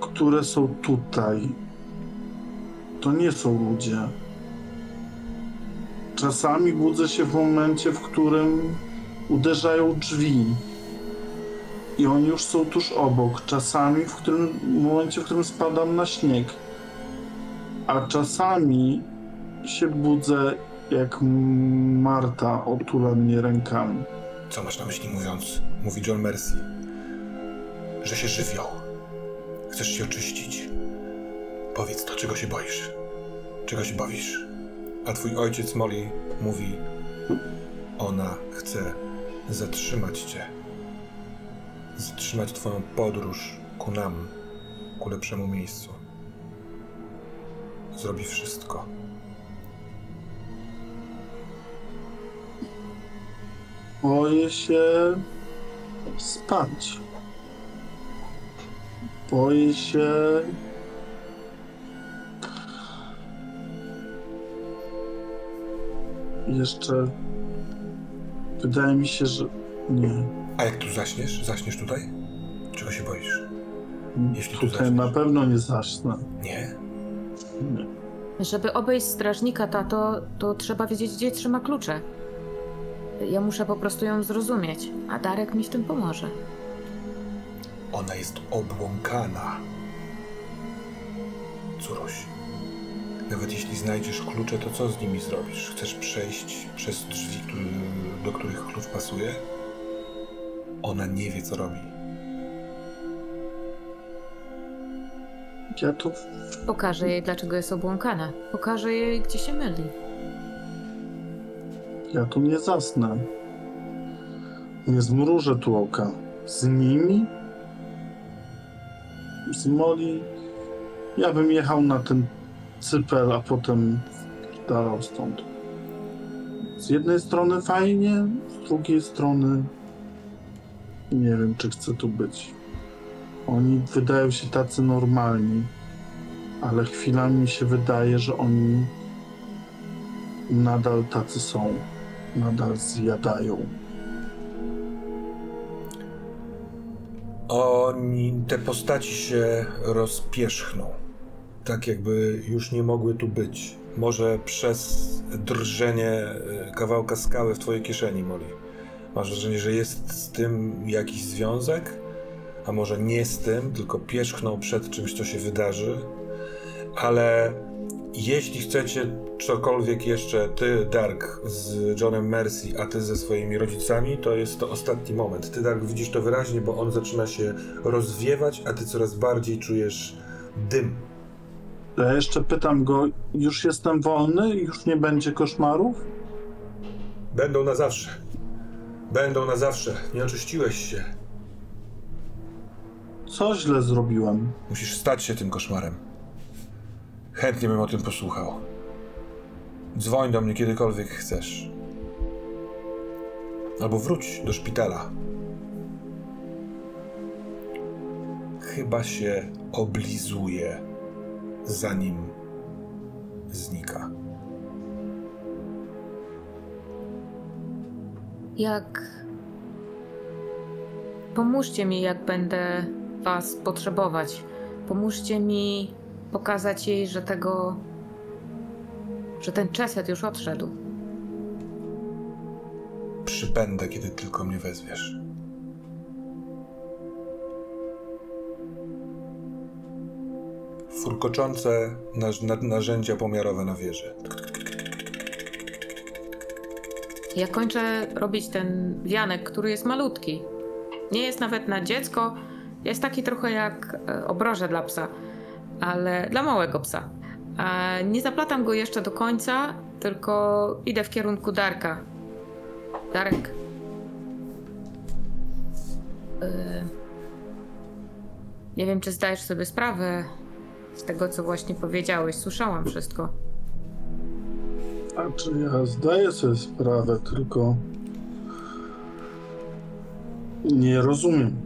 które są tutaj, to nie są ludzie. Czasami budzę się w momencie, w którym uderzają drzwi i oni już są tuż obok. Czasami w którym w momencie, w którym spadam na śnieg. A czasami się budzę, jak Marta otula mnie rękami. Co masz na myśli mówiąc? Mówi John Mercy. Że się żywią. Chcesz się oczyścić. Powiedz to, czego się boisz. Czego się bawisz. A twój ojciec Molly mówi... Ona chce zatrzymać cię. Zatrzymać twoją podróż ku nam. Ku lepszemu miejscu. Zrobi wszystko. Boję się spać. Boję się. Jeszcze. Wydaje mi się, że. Nie. A jak tu zaśniesz? Zaśniesz tutaj? Czego się boisz? Jeśli tu Tutaj zaczniesz. na pewno nie zacznę. Nie? Żeby obejść strażnika, tato, to trzeba wiedzieć, gdzie trzyma klucze. Ja muszę po prostu ją zrozumieć, a Darek mi w tym pomoże. Ona jest obłąkana. Córuś, nawet jeśli znajdziesz klucze, to co z nimi zrobisz? Chcesz przejść przez drzwi, do których klucz pasuje? Ona nie wie, co robi. Pokażę jej, dlaczego jest obłąkana. Pokażę jej, gdzie się myli. Ja tu nie zasnę. Nie zmrużę tu oka. Z nimi? Z Moli? Ja bym jechał na ten cypel, a potem dalał stąd. Z jednej strony fajnie, z drugiej strony nie wiem, czy chcę tu być. Oni wydają się tacy normalni, ale chwilami mi się wydaje, że oni nadal tacy są. Nadal zjadają. Oni, te postaci się rozpierzchną. Tak jakby już nie mogły tu być. Może przez drżenie e, kawałka skały w twojej kieszeni, Molly. Masz wrażenie, że jest z tym jakiś związek? A może nie z tym, tylko pierzchną przed czymś, co się wydarzy? Ale jeśli chcecie cokolwiek jeszcze, ty, Dark, z Johnem Mercy, a ty ze swoimi rodzicami, to jest to ostatni moment. Ty, Dark, widzisz to wyraźnie, bo on zaczyna się rozwiewać, a ty coraz bardziej czujesz dym. Ja jeszcze pytam go, już jestem wolny? Już nie będzie koszmarów? Będą na zawsze. Będą na zawsze. Nie oczyściłeś się. Co źle zrobiłem? Musisz stać się tym koszmarem. Chętnie bym o tym posłuchał. Dzwoń do mnie kiedykolwiek chcesz. Albo wróć do szpitala. Chyba się oblizuje, zanim znika. Jak. Pomóżcie mi, jak będę was potrzebować. Pomóżcie mi pokazać jej, że tego. że ten czeset już odszedł. Przybędę, kiedy tylko mnie wezwiesz. Furkoczące narzędzia pomiarowe na wieży. Ja kończę robić ten wianek, który jest malutki. Nie jest nawet na dziecko. Jest taki trochę jak e, obroże dla psa, ale dla małego psa. Nie zaplatam go jeszcze do końca, tylko idę w kierunku Darka. Darek. E, Nie wiem, czy zdajesz sobie sprawę z tego, co właśnie powiedziałeś. Słyszałam wszystko. A czy ja zdaję sobie sprawę, tylko nie rozumiem.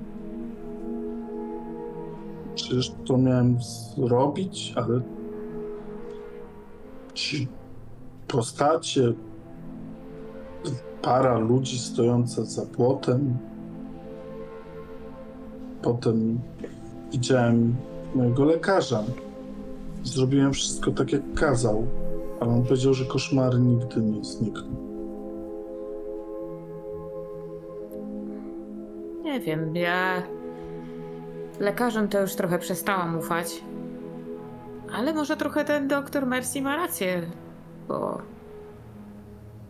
Przecież to miałem zrobić, ale ci postacie, para ludzi stojąca za płotem. Potem widziałem mojego lekarza. Zrobiłem wszystko tak, jak kazał. Ale on powiedział, że koszmary nigdy nie znikną. Nie wiem, ja lekarzom to już trochę przestałam ufać. Ale może trochę ten doktor Mercy ma rację, bo.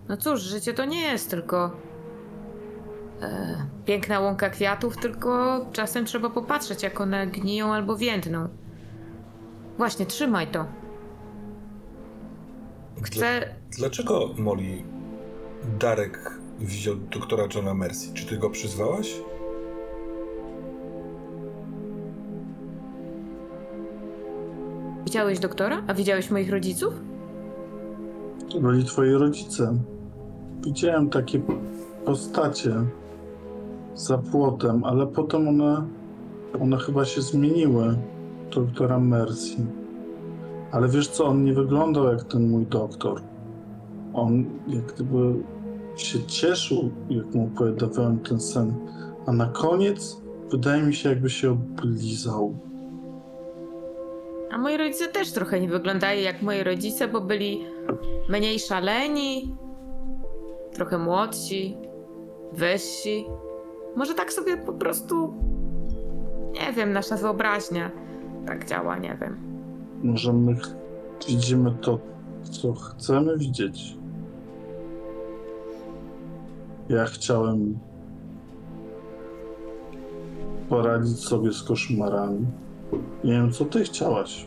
No cóż, życie to nie jest tylko. E, piękna łąka kwiatów, tylko czasem trzeba popatrzeć, jak one gniją albo więdną. Właśnie, trzymaj to. Chcę. Dlaczego Molly Darek widział doktora Johna Mercy? Czy ty go przyzwałaś? Widziałeś doktora? A widziałeś moich rodziców? To byli twoi rodzice. Widziałem takie postacie za płotem, ale potem one, one chyba się zmieniły. Doktora Mercy. Ale wiesz co, on nie wyglądał jak ten mój doktor. On jak gdyby się cieszył, jak mu opowiadałem ten sen. A na koniec wydaje mi się, jakby się oblizał. A moi rodzice też trochę nie wyglądają jak moi rodzice, bo byli mniej szaleni, trochę młodsi, wyżsi. Może tak sobie po prostu. Nie wiem, nasza wyobraźnia tak działa, nie wiem. Może my widzimy to, co chcemy widzieć. Ja chciałem poradzić sobie z koszmarami. Nie wiem, co ty chciałaś.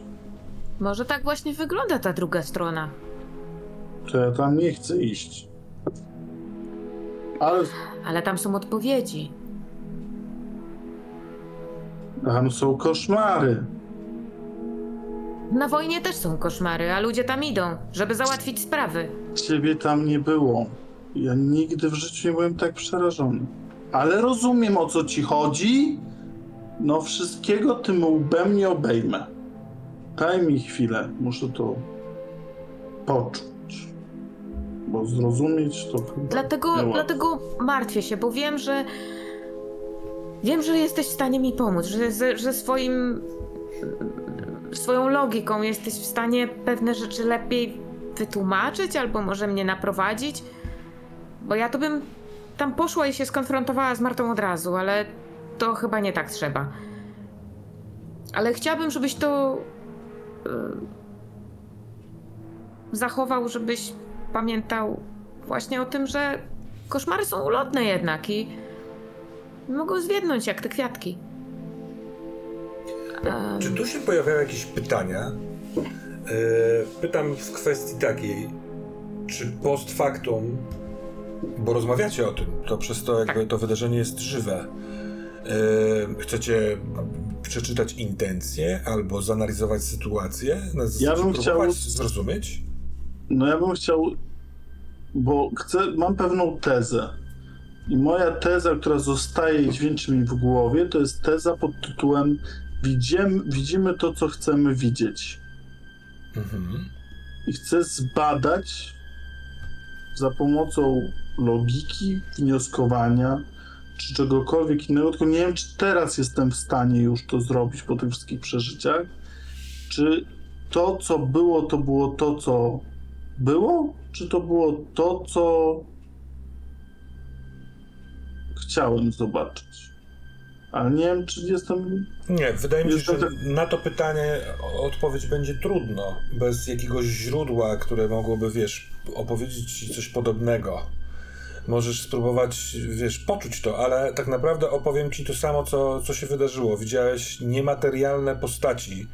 Może tak właśnie wygląda ta druga strona. To ja tam nie chcę iść. Ale Ale tam są odpowiedzi. tam są koszmary. Na wojnie też są koszmary, a ludzie tam idą, żeby załatwić sprawy. Ciebie tam nie było. Ja nigdy w życiu nie byłem tak przerażony. ale rozumiem o co ci chodzi. No wszystkiego tym łbem nie obejmę. Daj mi chwilę, muszę to poczuć. Bo zrozumieć to chyba Dlatego, dlatego martwię się, bo wiem, że. Wiem, że jesteś w stanie mi pomóc, że, że, że swoim. swoją logiką jesteś w stanie pewne rzeczy lepiej wytłumaczyć, albo może mnie naprowadzić. Bo ja to bym tam poszła i się skonfrontowała z Martą od razu, ale to chyba nie tak trzeba. Ale chciałabym, żebyś to. y, zachował, żebyś pamiętał właśnie o tym, że koszmary są ulotne jednak i mogą zwiednąć jak te kwiatki. Em, Czy tu się pojawiają jakieś pytania? E, Pytam w kwestii takiej, czy post factum, bo rozmawiacie o tym, to przez to jakby to wydarzenie jest żywe. E, Chcecie przeczytać intencje albo zanalizować sytuację? Ja bym chciał- zrozumieć? No ja bym chciał, bo chcę, mam pewną tezę. I moja teza, która zostaje i dźwięczy mi w głowie, to jest teza pod tytułem Widzimy, widzimy to, co chcemy widzieć. Mhm. I chcę zbadać za pomocą logiki, wnioskowania, czy czegokolwiek innego, tylko nie wiem, czy teraz jestem w stanie już to zrobić po tych wszystkich przeżyciach, czy to, co było, to było to, co było, czy to było to, co chciałem zobaczyć. Ale nie wiem, czy jestem Nie, wydaje mi się, że na to pytanie odpowiedź będzie trudno, bez jakiegoś źródła, które mogłoby, wiesz, opowiedzieć ci coś podobnego. Możesz spróbować, wiesz, poczuć to, ale tak naprawdę opowiem ci to samo, co, co się wydarzyło. Widziałeś niematerialne postaci,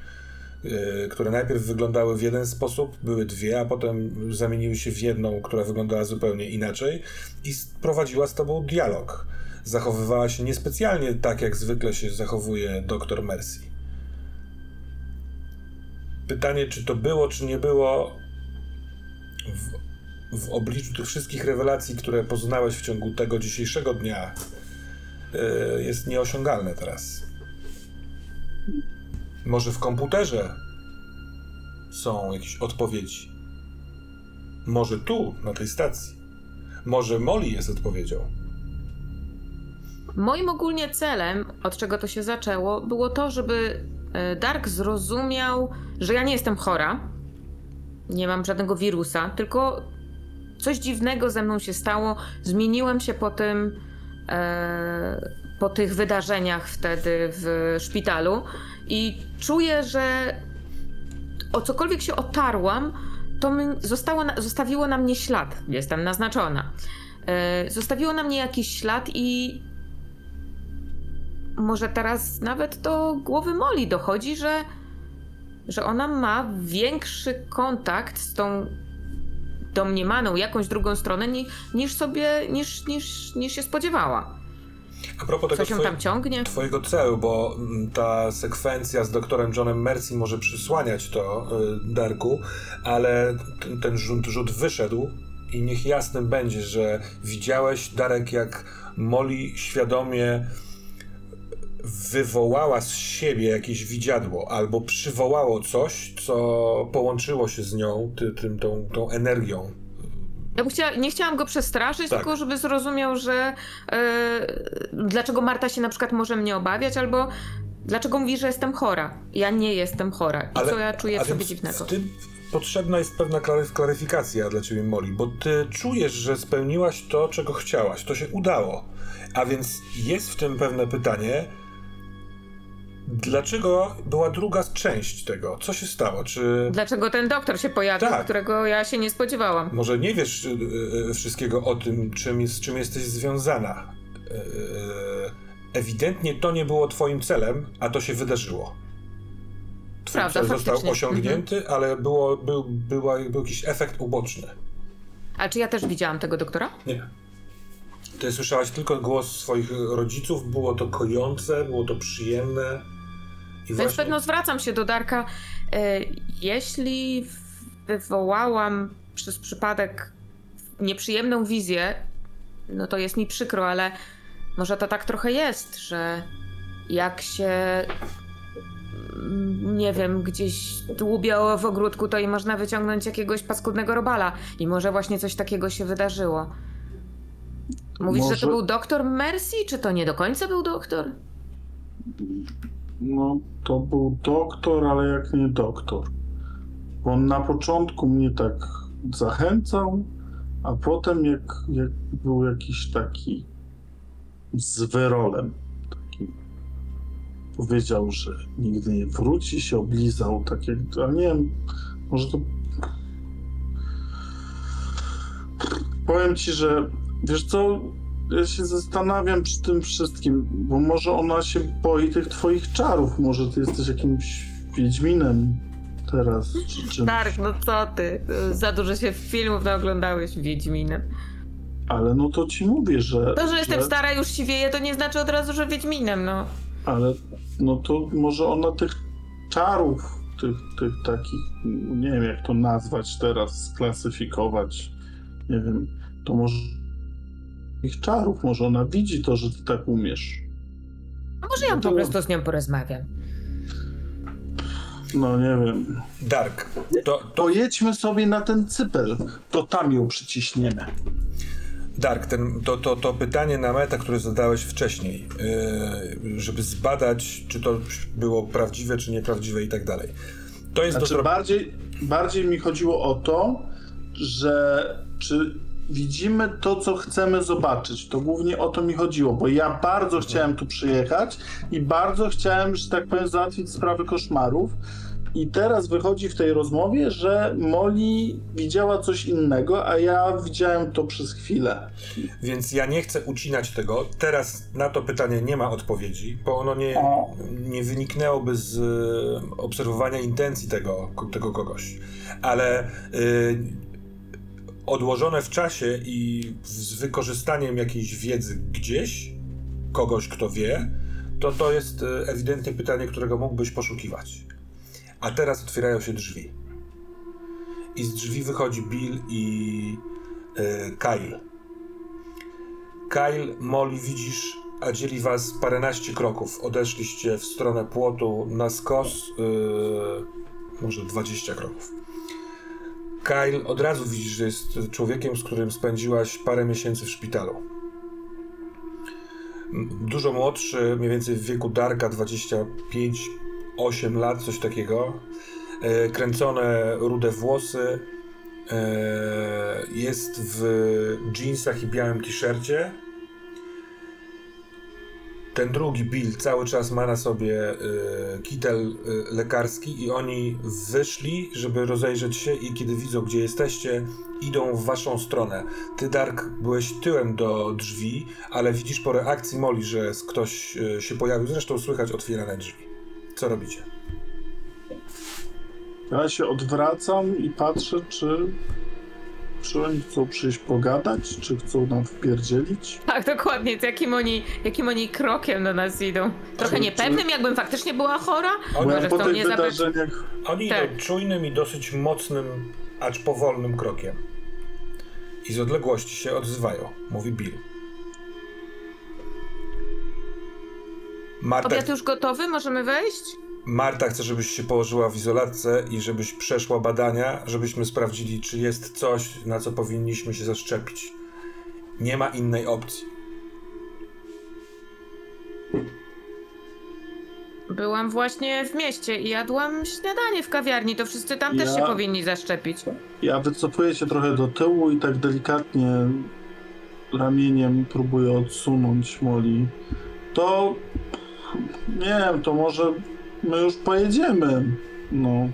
yy, które najpierw wyglądały w jeden sposób, były dwie, a potem zamieniły się w jedną, która wyglądała zupełnie inaczej i prowadziła z tobą dialog. Zachowywała się niespecjalnie tak, jak zwykle się zachowuje doktor Mercy. Pytanie, czy to było, czy nie było w, w obliczu tych wszystkich rewelacji, które poznałeś w ciągu tego dzisiejszego dnia, yy, jest nieosiągalne teraz. Może w komputerze są jakieś odpowiedzi. Może tu, na tej stacji. Może Molly jest odpowiedzią. Moim ogólnie celem, od czego to się zaczęło, było to, żeby e, Dark zrozumiał, że ja nie jestem chora. Nie mam żadnego wirusa, tylko coś dziwnego ze mną się stało. Zmieniłem się po tym, e, po tych wydarzeniach wtedy w szpitalu i czuję, że o cokolwiek się otarłam, to zostało zostawiło na mnie ślad. Jestem naznaczona. E, zostawiło na mnie jakiś ślad i może teraz nawet do głowy Moli dochodzi, że, że ona ma większy kontakt z tą domniemaną jakąś drugą stronę ni, niż sobie, niż, niż, niż się spodziewała. A propos tego Co się twoje- tam ciągnie? Twojego celu, bo mm, ta sekwencja z doktorem Johnem Mercy może przysłaniać to y, Darku, ale ten, ten rzut, rzut wyszedł i niech jasnym będzie, że widziałeś, Darek, jak Molly świadomie wywołała z siebie jakieś widziadło, albo przywołało coś, co połączyło się z nią, ty, tym, tą, tą energią. Ja bym chciała, nie chciałam go przestraszyć, Tak. tylko żeby zrozumiał, że e, dlaczego Marta się na przykład może mnie obawiać, albo dlaczego mówi, że jestem chora. Ja nie jestem chora. I co ja czuję w sobie dziwnego. Tym potrzebna jest pewna klary- klaryfikacja dla ciebie, Molly, bo ty czujesz, że spełniłaś to, czego chciałaś. To się udało. A więc jest w tym pewne pytanie, dlaczego była druga część tego? Co się stało? Czy Dlaczego ten doktor się pojawił, Tak. którego ja się nie spodziewałam? może nie wiesz y, y, wszystkiego o tym, czym, z czym jesteś związana? Y, ewidentnie to nie było twoim celem, a to się wydarzyło. Twój Prawda, cel został faktycznie. osiągnięty, ale było, był, była, był jakiś efekt uboczny. A czy ja też widziałam tego doktora? Nie. Ty słyszałaś tylko głos swoich rodziców, było to kojące, było to przyjemne. Więc właśnie... pewno zwracam się do Darka. E, jeśli wywołałam przez przypadek nieprzyjemną wizję, no to jest mi przykro, ale może to tak trochę jest, że jak się mm, nie wiem, gdzieś dłubiało w ogródku, to i można wyciągnąć jakiegoś paskudnego robala. I może właśnie coś takiego się wydarzyło. Mówisz, że Może- to był doktor Mercy, czy to nie do końca był doktor? No, to był doktor, ale jak nie doktor. Bo on na początku mnie tak zachęcał, a potem jak, jak był jakiś taki z wyrolem, taki powiedział, że nigdy nie wróci, się oblizał, tak jak, ale nie wiem, może to powiem ci, że wiesz co, ja się zastanawiam przy tym wszystkim, bo może ona się boi tych twoich czarów, może ty jesteś jakimś wiedźminem teraz, czy czymś. Dark, no co ty? Za dużo się filmów naoglądałeś Wiedźminem. Ale no to ci mówię, że... To, że jestem stara już siwieje, to nie znaczy od razu, że Wiedźminem, no. Ale no to może ona tych czarów, tych, tych takich, nie wiem jak to nazwać teraz, sklasyfikować, nie wiem, to może ich czarów, może ona widzi to, że ty tak umiesz. A może ja po prostu z nią porozmawiam. No nie wiem. Dark, to, to Pojedźmy sobie na ten cypel, to tam ją przyciśniemy. Dark, ten, to, to, to pytanie na meta, które zadałeś wcześniej, yy, żeby zbadać, czy to było prawdziwe, czy nieprawdziwe i tak dalej. To jest Znaczy do bardziej, bardziej mi chodziło o to, że czy widzimy to, co chcemy zobaczyć. To głównie o to mi chodziło, bo ja bardzo chciałem tu przyjechać i bardzo chciałem, że tak powiem, załatwić sprawę koszmarów. I teraz wychodzi w tej rozmowie, że Molly widziała coś innego, a ja widziałem to przez chwilę. Więc ja nie chcę ucinać tego. Teraz na to pytanie nie ma odpowiedzi, bo ono nie, nie wyniknęłoby z y, obserwowania intencji tego, tego kogoś. Ale y, odłożone w czasie i z wykorzystaniem jakiejś wiedzy gdzieś, kogoś, kto wie, to to jest y, ewidentnie pytanie, którego mógłbyś poszukiwać. A teraz otwierają się drzwi. I z drzwi wychodzi Bill i y, Kyle. Kyle, Molly, widzisz, a dzieli was paręnaście kroków. Odeszliście w stronę płotu na skos, yy, może 20 kroków. Kyle, od razu widzisz, że jest człowiekiem, z którym spędziłaś parę miesięcy w szpitalu. Dużo młodszy, mniej więcej w wieku Darka, 25-8 lat, coś takiego. E, kręcone rude włosy, E, jest w jeansach i białym t-shircie. Ten drugi Bill cały czas ma na sobie e, kitel e, lekarski i oni wyszli, żeby rozejrzeć się i kiedy widzą, gdzie jesteście, idą w waszą stronę. Ty, Dark, byłeś tyłem do drzwi, ale widzisz po reakcji Molly, że ktoś e, się pojawił. Zresztą słychać otwierane drzwi. Co robicie? Ja się odwracam i patrzę, czy, czy oni chcą przyjść pogadać, czy chcą nam wpierdzielić. Tak, dokładnie, z jakim oni, jakim oni krokiem do nas idą. Trochę Czy- niepewnym, jakbym faktycznie była chora. Oni- Bo Może ja po chcą tych mnie zabrać... wydarzeniach Oni Tak. idą czujnym i dosyć mocnym, acz powolnym krokiem. I z odległości się odzywają, mówi Bill. Marta, Obiad już gotowy? Możemy wejść? Marta chce, żebyś się położyła w izolatce i żebyś przeszła badania, żebyśmy sprawdzili, czy jest coś, na co powinniśmy się zaszczepić. Nie ma innej opcji. Byłam właśnie w mieście i jadłam śniadanie w kawiarni, to wszyscy tam też Ja- się powinni zaszczepić. Ja wycofuję się trochę do tyłu i tak delikatnie ramieniem próbuję odsunąć Moli. To nie wiem, to może my już pojedziemy. No.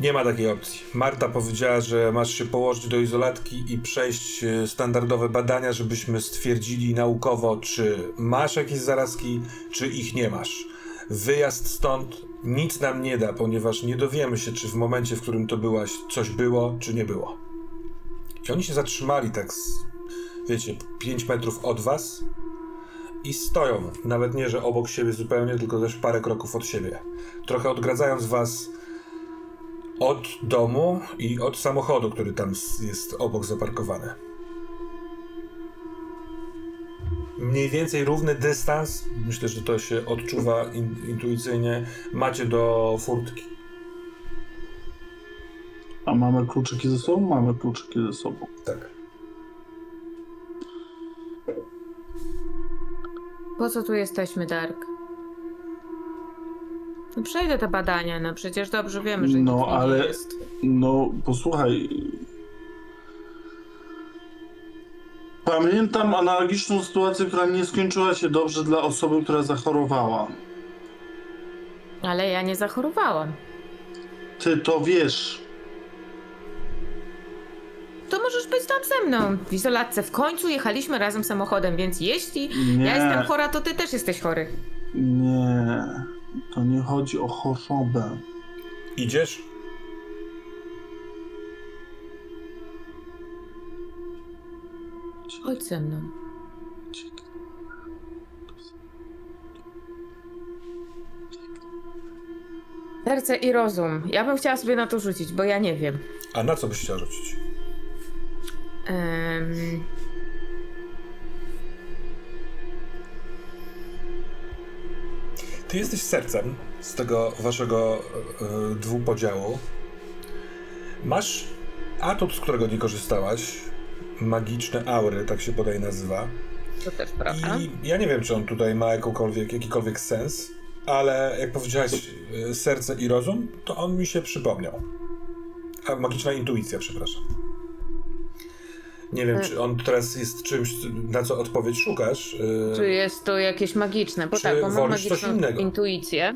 Nie ma takiej opcji. Marta powiedziała, że masz się położyć do izolatki i przejść e, standardowe badania, żebyśmy stwierdzili naukowo, czy masz jakieś zarazki, czy ich nie masz. Wyjazd stąd nic nam nie da, ponieważ nie dowiemy się, czy w momencie, w którym to byłaś, coś było, czy nie było. I oni się zatrzymali tak, z, wiecie, 5 metrów od was i stoją. Nawet nie, że obok siebie zupełnie, tylko też parę kroków od siebie. Trochę odgradzając was od domu i od samochodu, który tam jest obok zaparkowany. mniej więcej równy dystans, myślę, że to się odczuwa in, intuicyjnie, macie do furtki. A mamy kluczyki ze sobą? Mamy kluczyki ze sobą. Tak. Po co tu jesteśmy, Dark? No przejdę te badania, no przecież dobrze wiemy, że No, nic ale- nie jest. No, posłuchaj. Pamiętam analogiczną sytuację, która nie skończyła się dobrze dla osoby, która zachorowała. Ale ja nie zachorowałam. Ty to wiesz. To możesz być tam ze mną w izolatce. W końcu jechaliśmy razem samochodem, więc jeśli Nie. ja jestem chora, to ty też jesteś chory. Nie. To nie chodzi o chorobę. Idziesz? Chodź ze mną. Serce i rozum. Ja bym chciała sobie na to rzucić, bo ja nie wiem. A na co byś chciał rzucić? Em, Ty jesteś sercem z tego waszego e, dwupodziału. Masz atut, z którego nie korzystałaś. Magiczne aury, tak się bodaj nazywa. to też prawda. I ja nie wiem, czy on tutaj ma jakąkolwiek, jakikolwiek sens, ale jak powiedziałeś e, serce i rozum, to on mi się przypomniał. A magiczna intuicja, przepraszam. Nie wiem, E. czy on teraz jest czymś, na co odpowiedź szukasz. e, Czy jest to jakieś magiczne? Bo Czy tak, bo mam magiczną intuicję.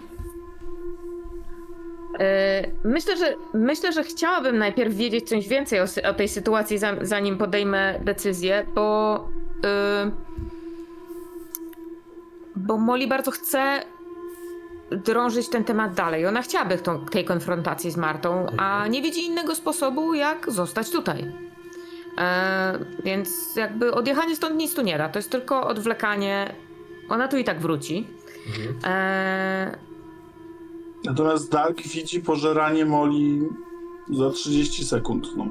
E, Myślę, że myślę, że chciałabym najpierw wiedzieć coś więcej o, o tej sytuacji, za- zanim podejmę decyzję, bo. bo Molly bardzo chce drążyć ten temat dalej. Ona chciałaby tą, tej konfrontacji z Martą, a nie widzi innego sposobu, jak zostać tutaj. E, więc jakby odjechanie stąd nic tu nie da. To jest tylko odwlekanie. Ona tu i tak wróci. E, Natomiast Dark widzi pożeranie Moli za 30 sekund. No.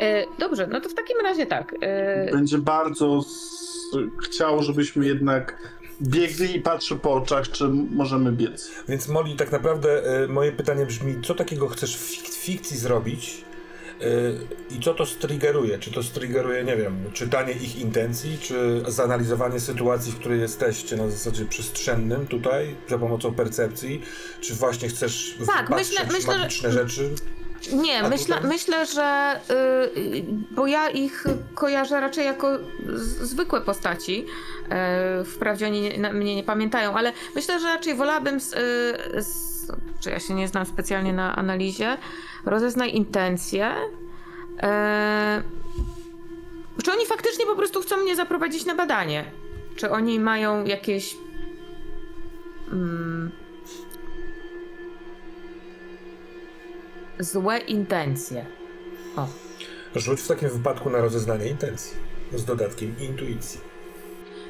e, dobrze, no to w takim razie tak. E, Będzie bardzo chciał, żebyśmy jednak biegli i patrzy po oczach, czy możemy biec. Więc Molly, tak naprawdę e, moje pytanie brzmi, co takiego chcesz w fik- fikcji zrobić i co to striggeruje? Czy to striggeruje, nie wiem, czytanie ich intencji, czy zanalizowanie sytuacji, w której jesteście na zasadzie przestrzennym tutaj, za pomocą percepcji, czy właśnie chcesz Tak, myślę- myślę, że- magiczne rzeczy? nie, myślę, myślę, że. y, bo ja ich kojarzę raczej jako zwykłe postaci. E, wprawdzie oni nie, na, mnie nie pamiętają, ale myślę, że raczej wolałabym. Z, y, z, czy ja się nie znam specjalnie na analizie. Rozeznaj intencje. E, czy oni faktycznie po prostu chcą mnie zaprowadzić na badanie? Czy oni mają jakieś. Mm, złe intencje. O. Rzuć w takim wypadku na rozeznanie intencji z dodatkiem intuicji.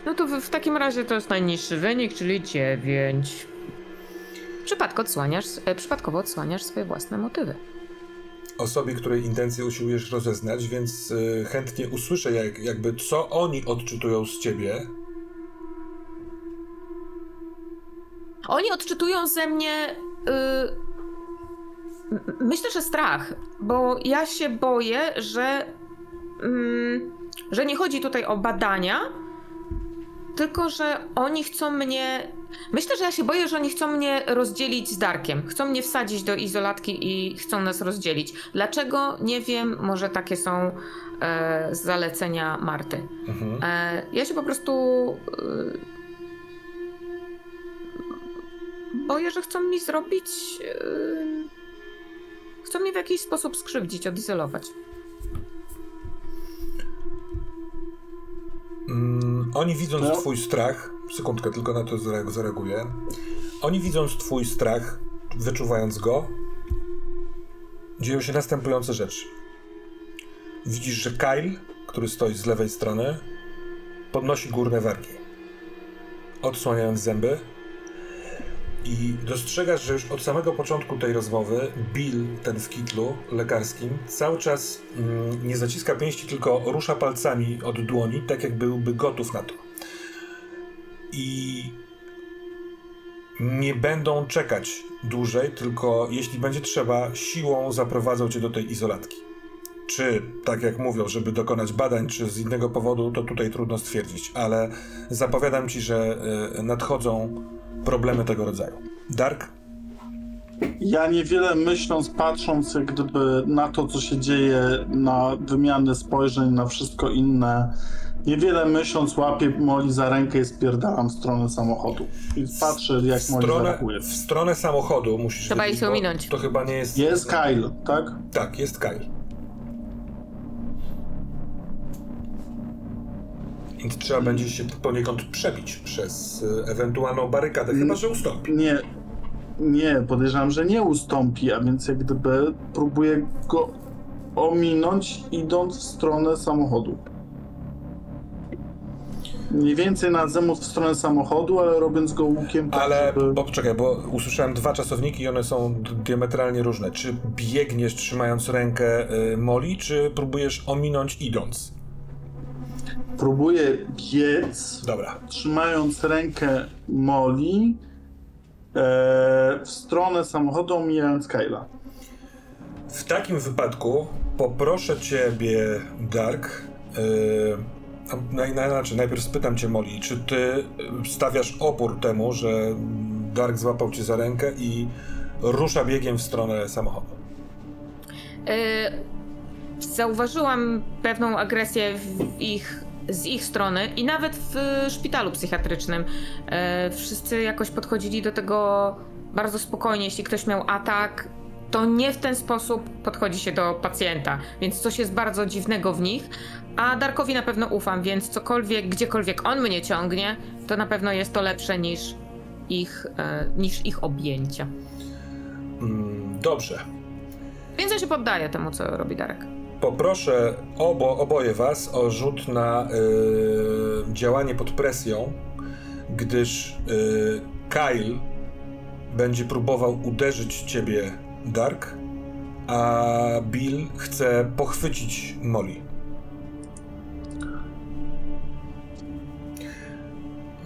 No to w, w takim razie to jest najniższy wynik, czyli 9. Przypadkowo odsłaniasz, e, przypadkowo odsłaniasz swoje własne motywy. Osobie, której intencje usiłujesz rozeznać, więc y, chętnie usłyszę jak, jakby co oni odczytują z ciebie. Oni odczytują ze mnie. y, myślę, że strach, bo ja się boję, że. mm, że nie chodzi tutaj o badania, tylko że oni chcą mnie. Myślę, że ja się boję, że oni chcą mnie rozdzielić z Darkiem. Chcą mnie wsadzić do izolatki i chcą nas rozdzielić. Dlaczego? Nie wiem. Może takie są e, zalecenia Marty. Mhm. E, ja się po prostu y, boję, że chcą mi zrobić. y, chcą mnie w jakiś sposób skrzywdzić, odizolować. Mm, oni widząc No. twój strach, sekundkę tylko na to zare- zareaguję. Oni widząc twój strach, wyczuwając go, dzieją się następujące rzeczy. Widzisz, że Kyle, który stoi z lewej strony, podnosi górne wargi, odsłaniając zęby. I dostrzegasz, że już od samego początku tej rozmowy Bill, ten w kitlu lekarskim, cały czas mm, nie zaciska pięści, tylko rusza palcami od dłoni, tak jak byłby gotów na to. i nie będą czekać dłużej, tylko jeśli będzie trzeba, siłą zaprowadzą cię do tej izolatki. Czy, tak jak mówią, żeby dokonać badań, czy z innego powodu, to tutaj trudno stwierdzić, ale zapowiadam ci, że y, nadchodzą problemy tego rodzaju. Dark? Ja niewiele myśląc, patrząc jak gdyby na to, co się dzieje, na wymianę spojrzeń, na wszystko inne, niewiele myśląc, łapię Moli za rękę i spierdalam w stronę samochodu. I patrzę, jak W Moli stronę, zareaguje. w stronę samochodu musisz Trzeba ich bo ominąć. To chyba nie jest... Jest Kyle, tak? Tak, jest Kyle. Więc trzeba będzie się poniekąd przebić przez y, ewentualną barykadę, chyba że ustąpi. Nie, nie, podejrzewam, że nie ustąpi, a więc jak gdyby próbuję go ominąć, idąc w stronę samochodu. Mniej więcej na zemot w stronę samochodu, ale robiąc go łukiem tak, Ale, żeby... bo poczekaj, bo usłyszałem dwa czasowniki i one są diametralnie różne. Czy biegniesz trzymając rękę y, Moli, czy próbujesz ominąć idąc? Próbuję biec, Dobra. trzymając rękę Moli e, w stronę samochodu, omijając Kyla. W takim wypadku poproszę ciebie, Dark. Yy, a naj, naj, znaczy, najpierw spytam cię, Molly, czy ty stawiasz opór temu, że Dark złapał cię za rękę i rusza biegiem w stronę samochodu? Y, zauważyłam pewną agresję w ich, z ich strony i nawet w szpitalu psychiatrycznym. Y, wszyscy jakoś podchodzili do tego bardzo spokojnie. Jeśli ktoś miał atak, to nie w ten sposób podchodzi się do pacjenta, więc coś jest bardzo dziwnego w nich. A Darkowi na pewno ufam, więc cokolwiek, gdziekolwiek on mnie ciągnie, to na pewno jest to lepsze niż ich, e, niż ich objęcia. Mm, dobrze. Więc ja się poddaję temu, co robi Darek. Poproszę obo, oboje was o rzut na y, działanie pod presją, gdyż y, Kyle będzie próbował uderzyć ciebie, Dark, a Bill chce pochwycić Molly.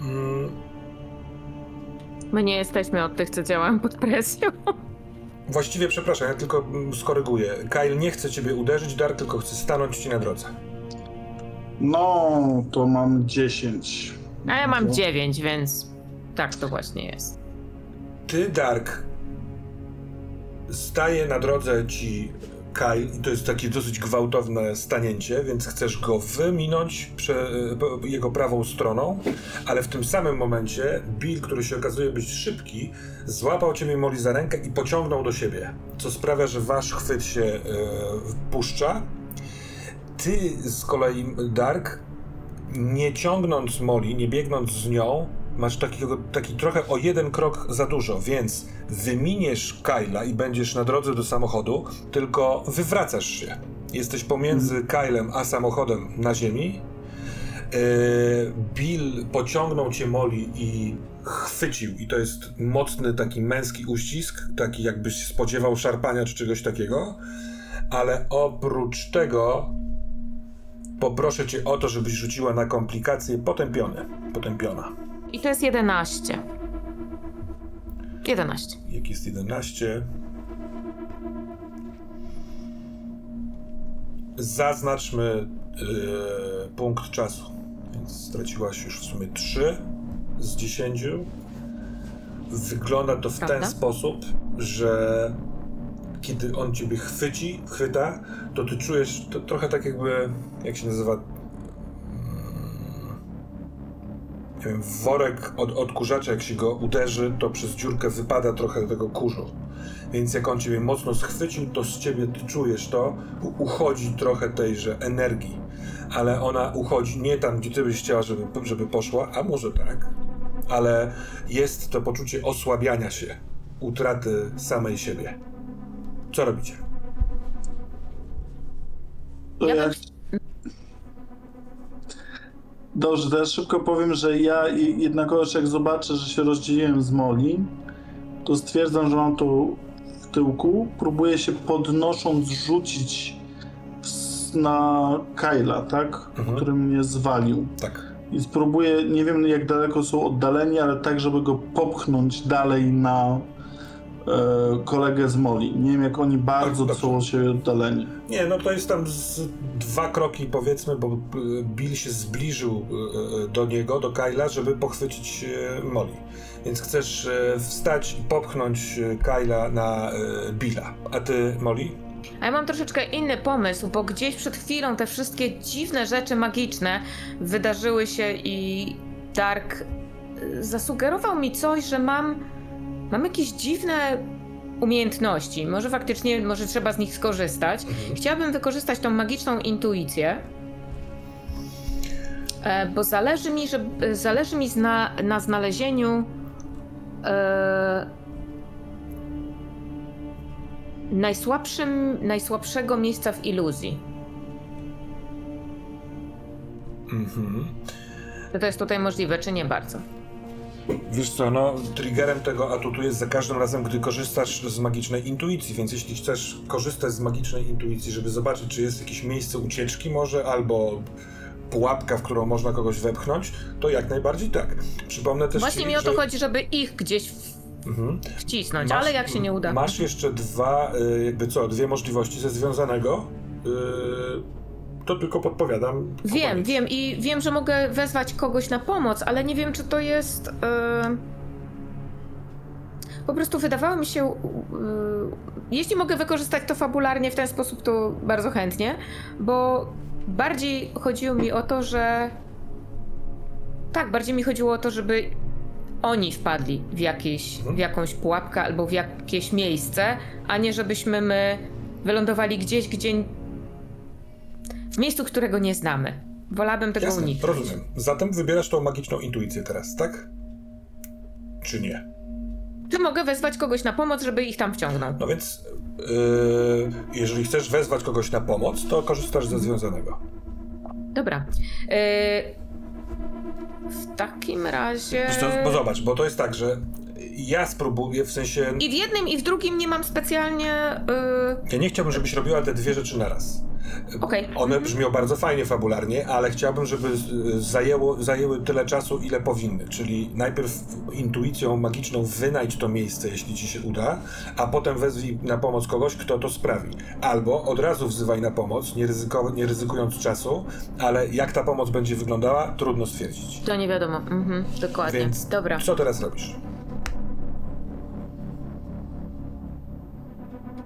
Mm, My nie jesteśmy od tych, co działają pod presją. Właściwie przepraszam, ja tylko mm, skoryguję. Kyle nie chce ciebie uderzyć, Dark tylko chce stanąć ci na drodze. No, to mam 10. A ja mam No. 9, więc tak to właśnie jest. Ty, Dark, staje na drodze ci To jest takie dosyć gwałtowne stanięcie, więc chcesz go wyminąć prze, jego prawą stroną, ale w tym samym momencie Bill, który się okazuje być szybki, złapał ciebie Molly za rękę i pociągnął do siebie, co sprawia, że wasz chwyt się e, puszcza. Ty z kolei, Dark, nie ciągnąc Molly, nie biegnąc z nią, masz takiego, taki trochę o jeden krok za dużo, więc wyminiesz Kyla i będziesz na drodze do samochodu, tylko wywracasz się. Jesteś pomiędzy Kylem a samochodem na ziemi. Yy, Bill pociągnął cię Molly i chwycił i to jest mocny taki męski uścisk, taki jakbyś spodziewał szarpania czy czegoś takiego, ale oprócz tego poproszę cię o to, żebyś rzuciła na komplikacje potępione. Potępiona. I to jest 11. 11. Jak jest 11. Zaznaczmy yy, punkt czasu. Więc straciłaś już w sumie 3 z 10. Wygląda to w ten Prawda? sposób, że kiedy on ciebie chwyci, chwyta, to ty czujesz to trochę tak jakby, jak się nazywa, worek od odkurzacza, jak się go uderzy, to przez dziurkę wypada trochę tego kurzu. Więc jak on ciebie mocno schwycił, to z ciebie ty czujesz to, uchodzi trochę tejże energii. Ale ona uchodzi nie tam, gdzie ty byś chciała, żeby, żeby poszła, a może tak, ale jest to poczucie osłabiania się, utraty samej siebie. Co robicie? Ja... bym- Dobrze, teraz szybko powiem, że ja jednakowoż jak zobaczę, że się rozdzieliłem z Moli, to stwierdzam, że mam to w tyłku. Próbuję się podnosząc rzucić na Kyla, tak? Mhm. Który mnie zwalił. Tak. i spróbuję, nie wiem jak daleko są oddaleni, ale tak, żeby go popchnąć dalej na kolegę z Moli. Nie wiem jak oni bardzo dobrze. są od siebie oddaleni. Nie, no to jest tam z dwa kroki powiedzmy, bo y, Bill się zbliżył y, do niego, do Kyla, żeby pochwycić Molly. Więc chcesz wstać i popchnąć Kyla na Billa. A ty, Molly? A ja mam troszeczkę inny pomysł, bo gdzieś przed chwilą te wszystkie dziwne rzeczy magiczne wydarzyły się i Dark zasugerował mi coś, że mam, mam jakieś dziwne umiejętności. Może faktycznie, może trzeba z nich skorzystać. Chciałabym wykorzystać tą magiczną intuicję, e, bo zależy mi, że, zależy mi zna, na znalezieniu e, najsłabszym, najsłabszego miejsca w iluzji. Mhm. To jest tutaj możliwe, czy nie bardzo? Wiesz co, no, triggerem tego atutu jest za każdym razem, gdy korzystasz z magicznej intuicji, więc jeśli chcesz korzystać z magicznej intuicji, żeby zobaczyć, czy jest jakieś miejsce ucieczki może, albo pułapka, w którą można kogoś wepchnąć, to jak najbardziej tak. Przypomnę też Właśnie ci, mi o to że... chodzi, żeby ich gdzieś Mhm. wcisnąć, Masz- ale jak się nie uda. Masz jeszcze dwa, y, jakby co, dwie możliwości ze związanego. y, To tylko podpowiadam. Wiem, wiem i wiem, że mogę wezwać kogoś na pomoc, ale nie wiem, czy to jest. e, Po prostu wydawało mi się. e, Jeśli mogę wykorzystać to fabularnie w ten sposób, to bardzo chętnie, bo bardziej chodziło mi o to, że. Tak, bardziej mi chodziło o to, żeby oni wpadli w, jakieś, w jakąś pułapkę albo w jakieś miejsce, a nie żebyśmy my wylądowali gdzieś, gdzie. W miejscu, którego nie znamy. Wolałabym tego Jasne, uniknąć. rozumiem. Zatem wybierasz tą magiczną intuicję teraz, tak? Czy nie? Czy mogę wezwać kogoś na pomoc, żeby ich tam wciągnął? No więc, yy, jeżeli chcesz wezwać kogoś na pomoc, to korzystasz ze związanego. Dobra. Yy, w takim razie. Co, bo zobacz, bo to jest tak, że ja spróbuję, w sensie, I w jednym, i w drugim nie mam specjalnie. Yy... ja nie chciałbym, żebyś robiła te dwie rzeczy naraz. Okej. One brzmią bardzo fajnie fabularnie, ale chciałbym, żeby y, zajęło, zajęły tyle czasu, ile powinny. Czyli najpierw intuicją magiczną wynajdź to miejsce, jeśli ci się uda, a potem wezwij na pomoc kogoś, kto to sprawi. Albo od razu wzywaj na pomoc, nie, ryzyko, nie ryzykując czasu, ale jak ta pomoc będzie wyglądała, trudno stwierdzić. To nie wiadomo. Mhm, dokładnie. Więc Dobra. co teraz robisz?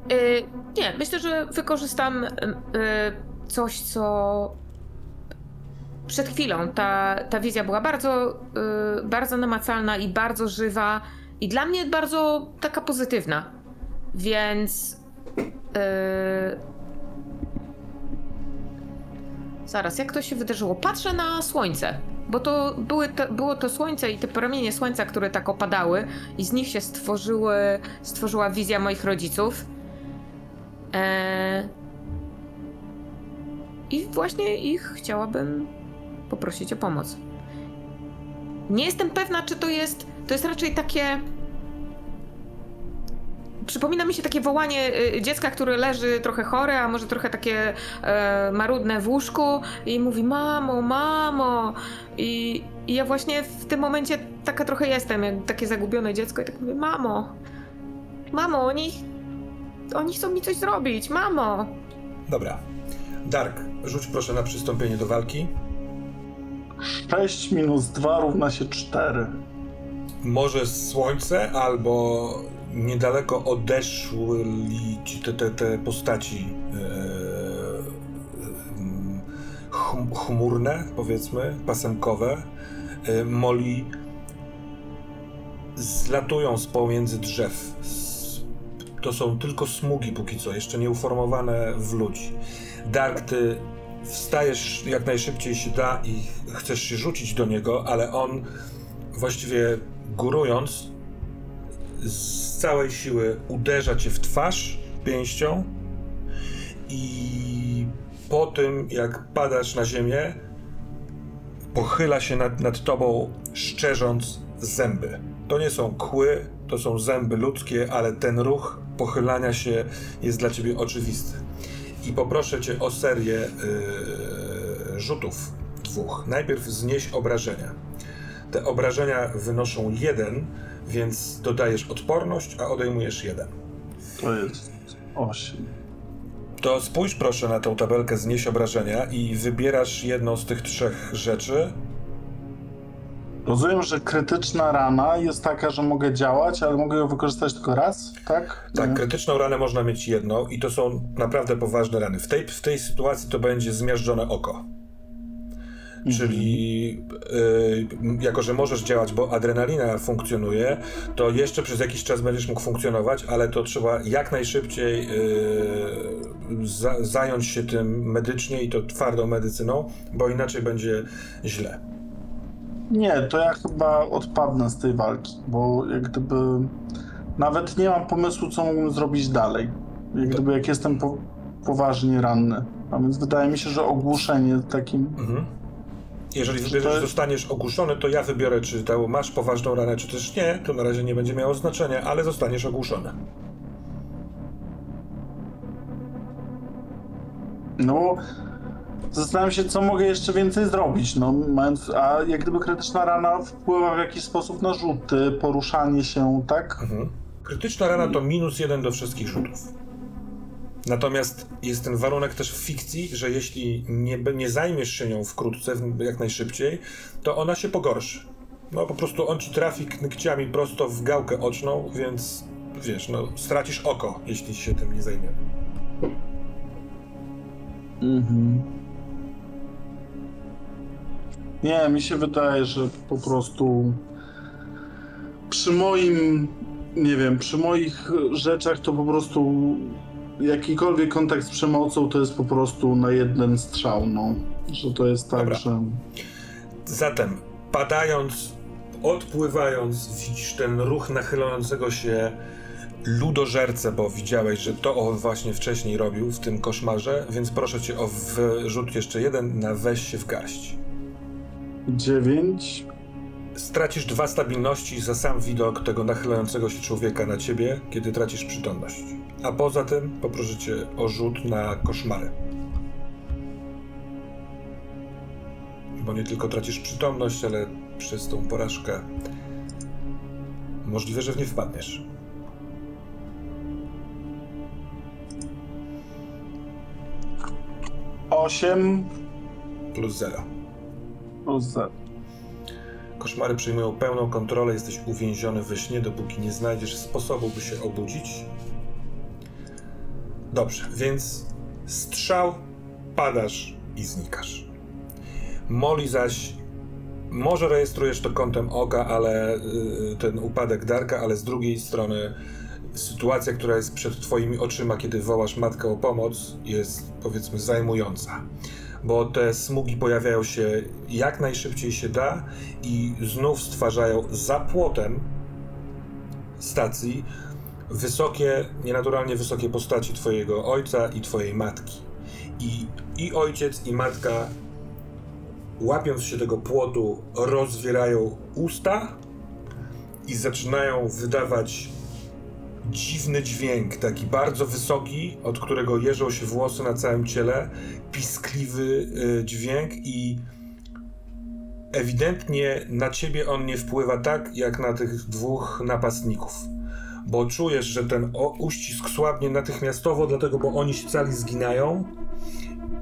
Yy, nie, myślę, że wykorzystam yy, coś, co. Przed chwilą ta, ta wizja była bardzo, yy, bardzo namacalna i bardzo żywa, i dla mnie bardzo taka pozytywna. Więc. Zaraz, jak to się wydarzyło? Patrzę na słońce, bo to były te, było to słońce i te promienie słońca, które tak opadały, i z nich się stworzyły, stworzyła wizja moich rodziców. Eee... I właśnie ich chciałabym poprosić o pomoc. Nie jestem pewna, czy to jest. To jest raczej takie. Przypomina mi się takie wołanie y, dziecka, które leży trochę chore, a może trochę takie e, marudne w łóżku i mówi mamo, mamo. I, I ja właśnie w tym momencie taka trochę jestem, jak takie zagubione dziecko i tak mówię, mamo, mamo, oni, oni chcą mi coś zrobić, mamo. Dobra. Dark, rzuć proszę na przystąpienie do walki. 6 minus 2 równa się 4. Może słońce, albo niedaleko odeszły ci te, te, te postaci e, chum, chmurne, powiedzmy, pasemkowe. E, Moli zlatują z pomiędzy drzew. To są tylko smugi póki co, jeszcze nie uformowane w ludzi. Dark, ty wstajesz jak najszybciej się da i chcesz się rzucić do niego, ale on właściwie górując z całej siły uderza cię w twarz pięścią i po tym jak padasz na ziemię pochyla się nad, nad tobą szczerząc zęby. To nie są kły, to są zęby ludzkie, ale ten ruch pochylania się jest dla ciebie oczywisty. I poproszę cię o serię yy, rzutów dwóch. Najpierw znieś obrażenia. Te obrażenia wynoszą jeden, więc dodajesz odporność, a odejmujesz jeden. To jest 8. To spójrz proszę na tą tabelkę znieś obrażenia i wybierasz jedną z tych trzech rzeczy. Rozumiem, że krytyczna rana jest taka, że mogę działać, ale mogę ją wykorzystać tylko raz, tak? Tak, krytyczną ranę można mieć jedną i to są naprawdę poważne rany. W tej, w tej sytuacji to będzie zmiażdżone oko. Czyli y, jako, że możesz działać, bo adrenalina funkcjonuje, to jeszcze przez jakiś czas będziesz mógł funkcjonować, ale to trzeba jak najszybciej y, za, zająć się tym medycznie i to twardą medycyną, bo inaczej będzie źle. Nie, to ja chyba odpadnę z tej walki, bo jak gdyby nawet nie mam pomysłu, co mógłbym zrobić dalej. Jak gdyby jak jestem po, poważnie ranny. A więc wydaje mi się, że ogłuszenie takim. Mhm. Jeżeli wybierzesz, to- zostaniesz ogłuszony, to ja wybiorę, czy to masz poważną ranę, czy też nie. To na razie nie będzie miało znaczenia, ale zostaniesz ogłuszony. No zastanawiam się, co mogę jeszcze więcej zrobić. No, mając, a jak gdyby krytyczna rana wpływa w jakiś sposób na rzuty, poruszanie się, tak? Mhm. Krytyczna rana to minus jeden do wszystkich rzutów. Natomiast jest ten warunek też w fikcji, że jeśli nie, nie zajmiesz się nią wkrótce, jak najszybciej, to ona się pogorszy. No po prostu on ci trafi knykciami prosto w gałkę oczną, więc wiesz, no stracisz oko, jeśli się tym nie zajmiemy. Mhm. Nie, mi się wydaje, że po prostu przy moim, nie wiem, przy moich rzeczach to po prostu jakikolwiek kontakt z przemocą to jest po prostu na jeden strzał, no. Że to jest tak, Dobra. że... Zatem, padając, odpływając, widzisz ten ruch nachylającego się ludożercę, bo widziałeś, że to on właśnie wcześniej robił w tym koszmarze, więc proszę cię o wrzut jeszcze jeden na weź się w garść. Dziewięć. Stracisz dwa stabilności za sam widok tego nachylającego się człowieka na ciebie, kiedy tracisz przytomność. A poza tym poproszę cię o rzut na koszmary. Bo nie tylko tracisz przytomność, ale przez tą porażkę możliwe, że w nie wpadniesz. Osiem. Plus zero. Zero. Koszmary przyjmują pełną kontrolę, jesteś uwięziony we śnie, dopóki nie znajdziesz sposobu, by się obudzić. Dobrze, więc strzał, padasz i znikasz. Moli zaś, może rejestrujesz to kątem oka, ale y, ten upadek Darka, ale z drugiej strony sytuacja, która jest przed twoimi oczyma, kiedy wołasz matkę o pomoc, jest powiedzmy zajmująca bo te smugi pojawiają się jak najszybciej się da i znów stwarzają za płotem stacji wysokie, nienaturalnie wysokie postaci twojego ojca i twojej matki. I, i ojciec i matka łapiąc się tego płotu rozwierają usta i zaczynają wydawać dziwny dźwięk, taki bardzo wysoki, od którego jeżą się włosy na całym ciele, piskliwy y, dźwięk i ewidentnie na ciebie on nie wpływa tak, jak na tych dwóch napastników. Bo czujesz, że ten uścisk słabnie natychmiastowo, dlatego, bo oni się cali zginają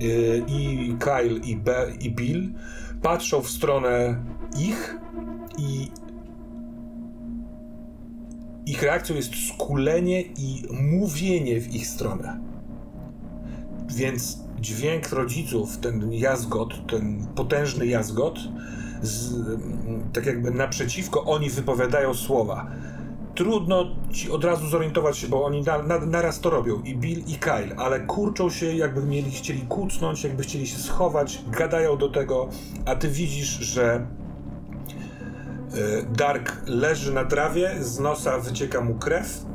y, i Kyle i, Be, i Bill patrzą w stronę ich i ich reakcją jest skulenie i mówienie w ich stronę. Więc dźwięk rodziców, ten jazgot, ten potężny jazgot, z, tak jakby naprzeciwko oni wypowiadają słowa. Trudno ci od razu zorientować się, bo oni na, na, naraz to robią, i Bill, i Kyle, ale kurczą się, jakby mieli, chcieli kucnąć, jakby chcieli się schować, gadają do tego, a ty widzisz, że Dark leży na trawie, z nosa wycieka mu krew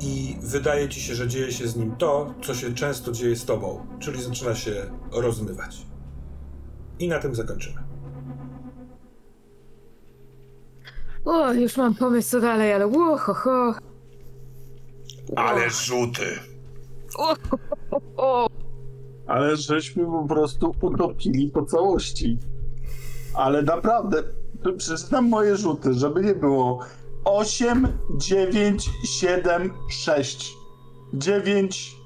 i wydaje ci się, że dzieje się z nim to, co się często dzieje z tobą, czyli zaczyna się rozmywać. I na tym zakończymy. O, już mam pomysł co dalej, ale ło, ho, ho. Ale rzuty! O, ho, ho, ho. Ale żeśmy po prostu utopili po całości. ale naprawdę przeczytam moje rzuty, żeby nie było 8, 9, 7, 6. 9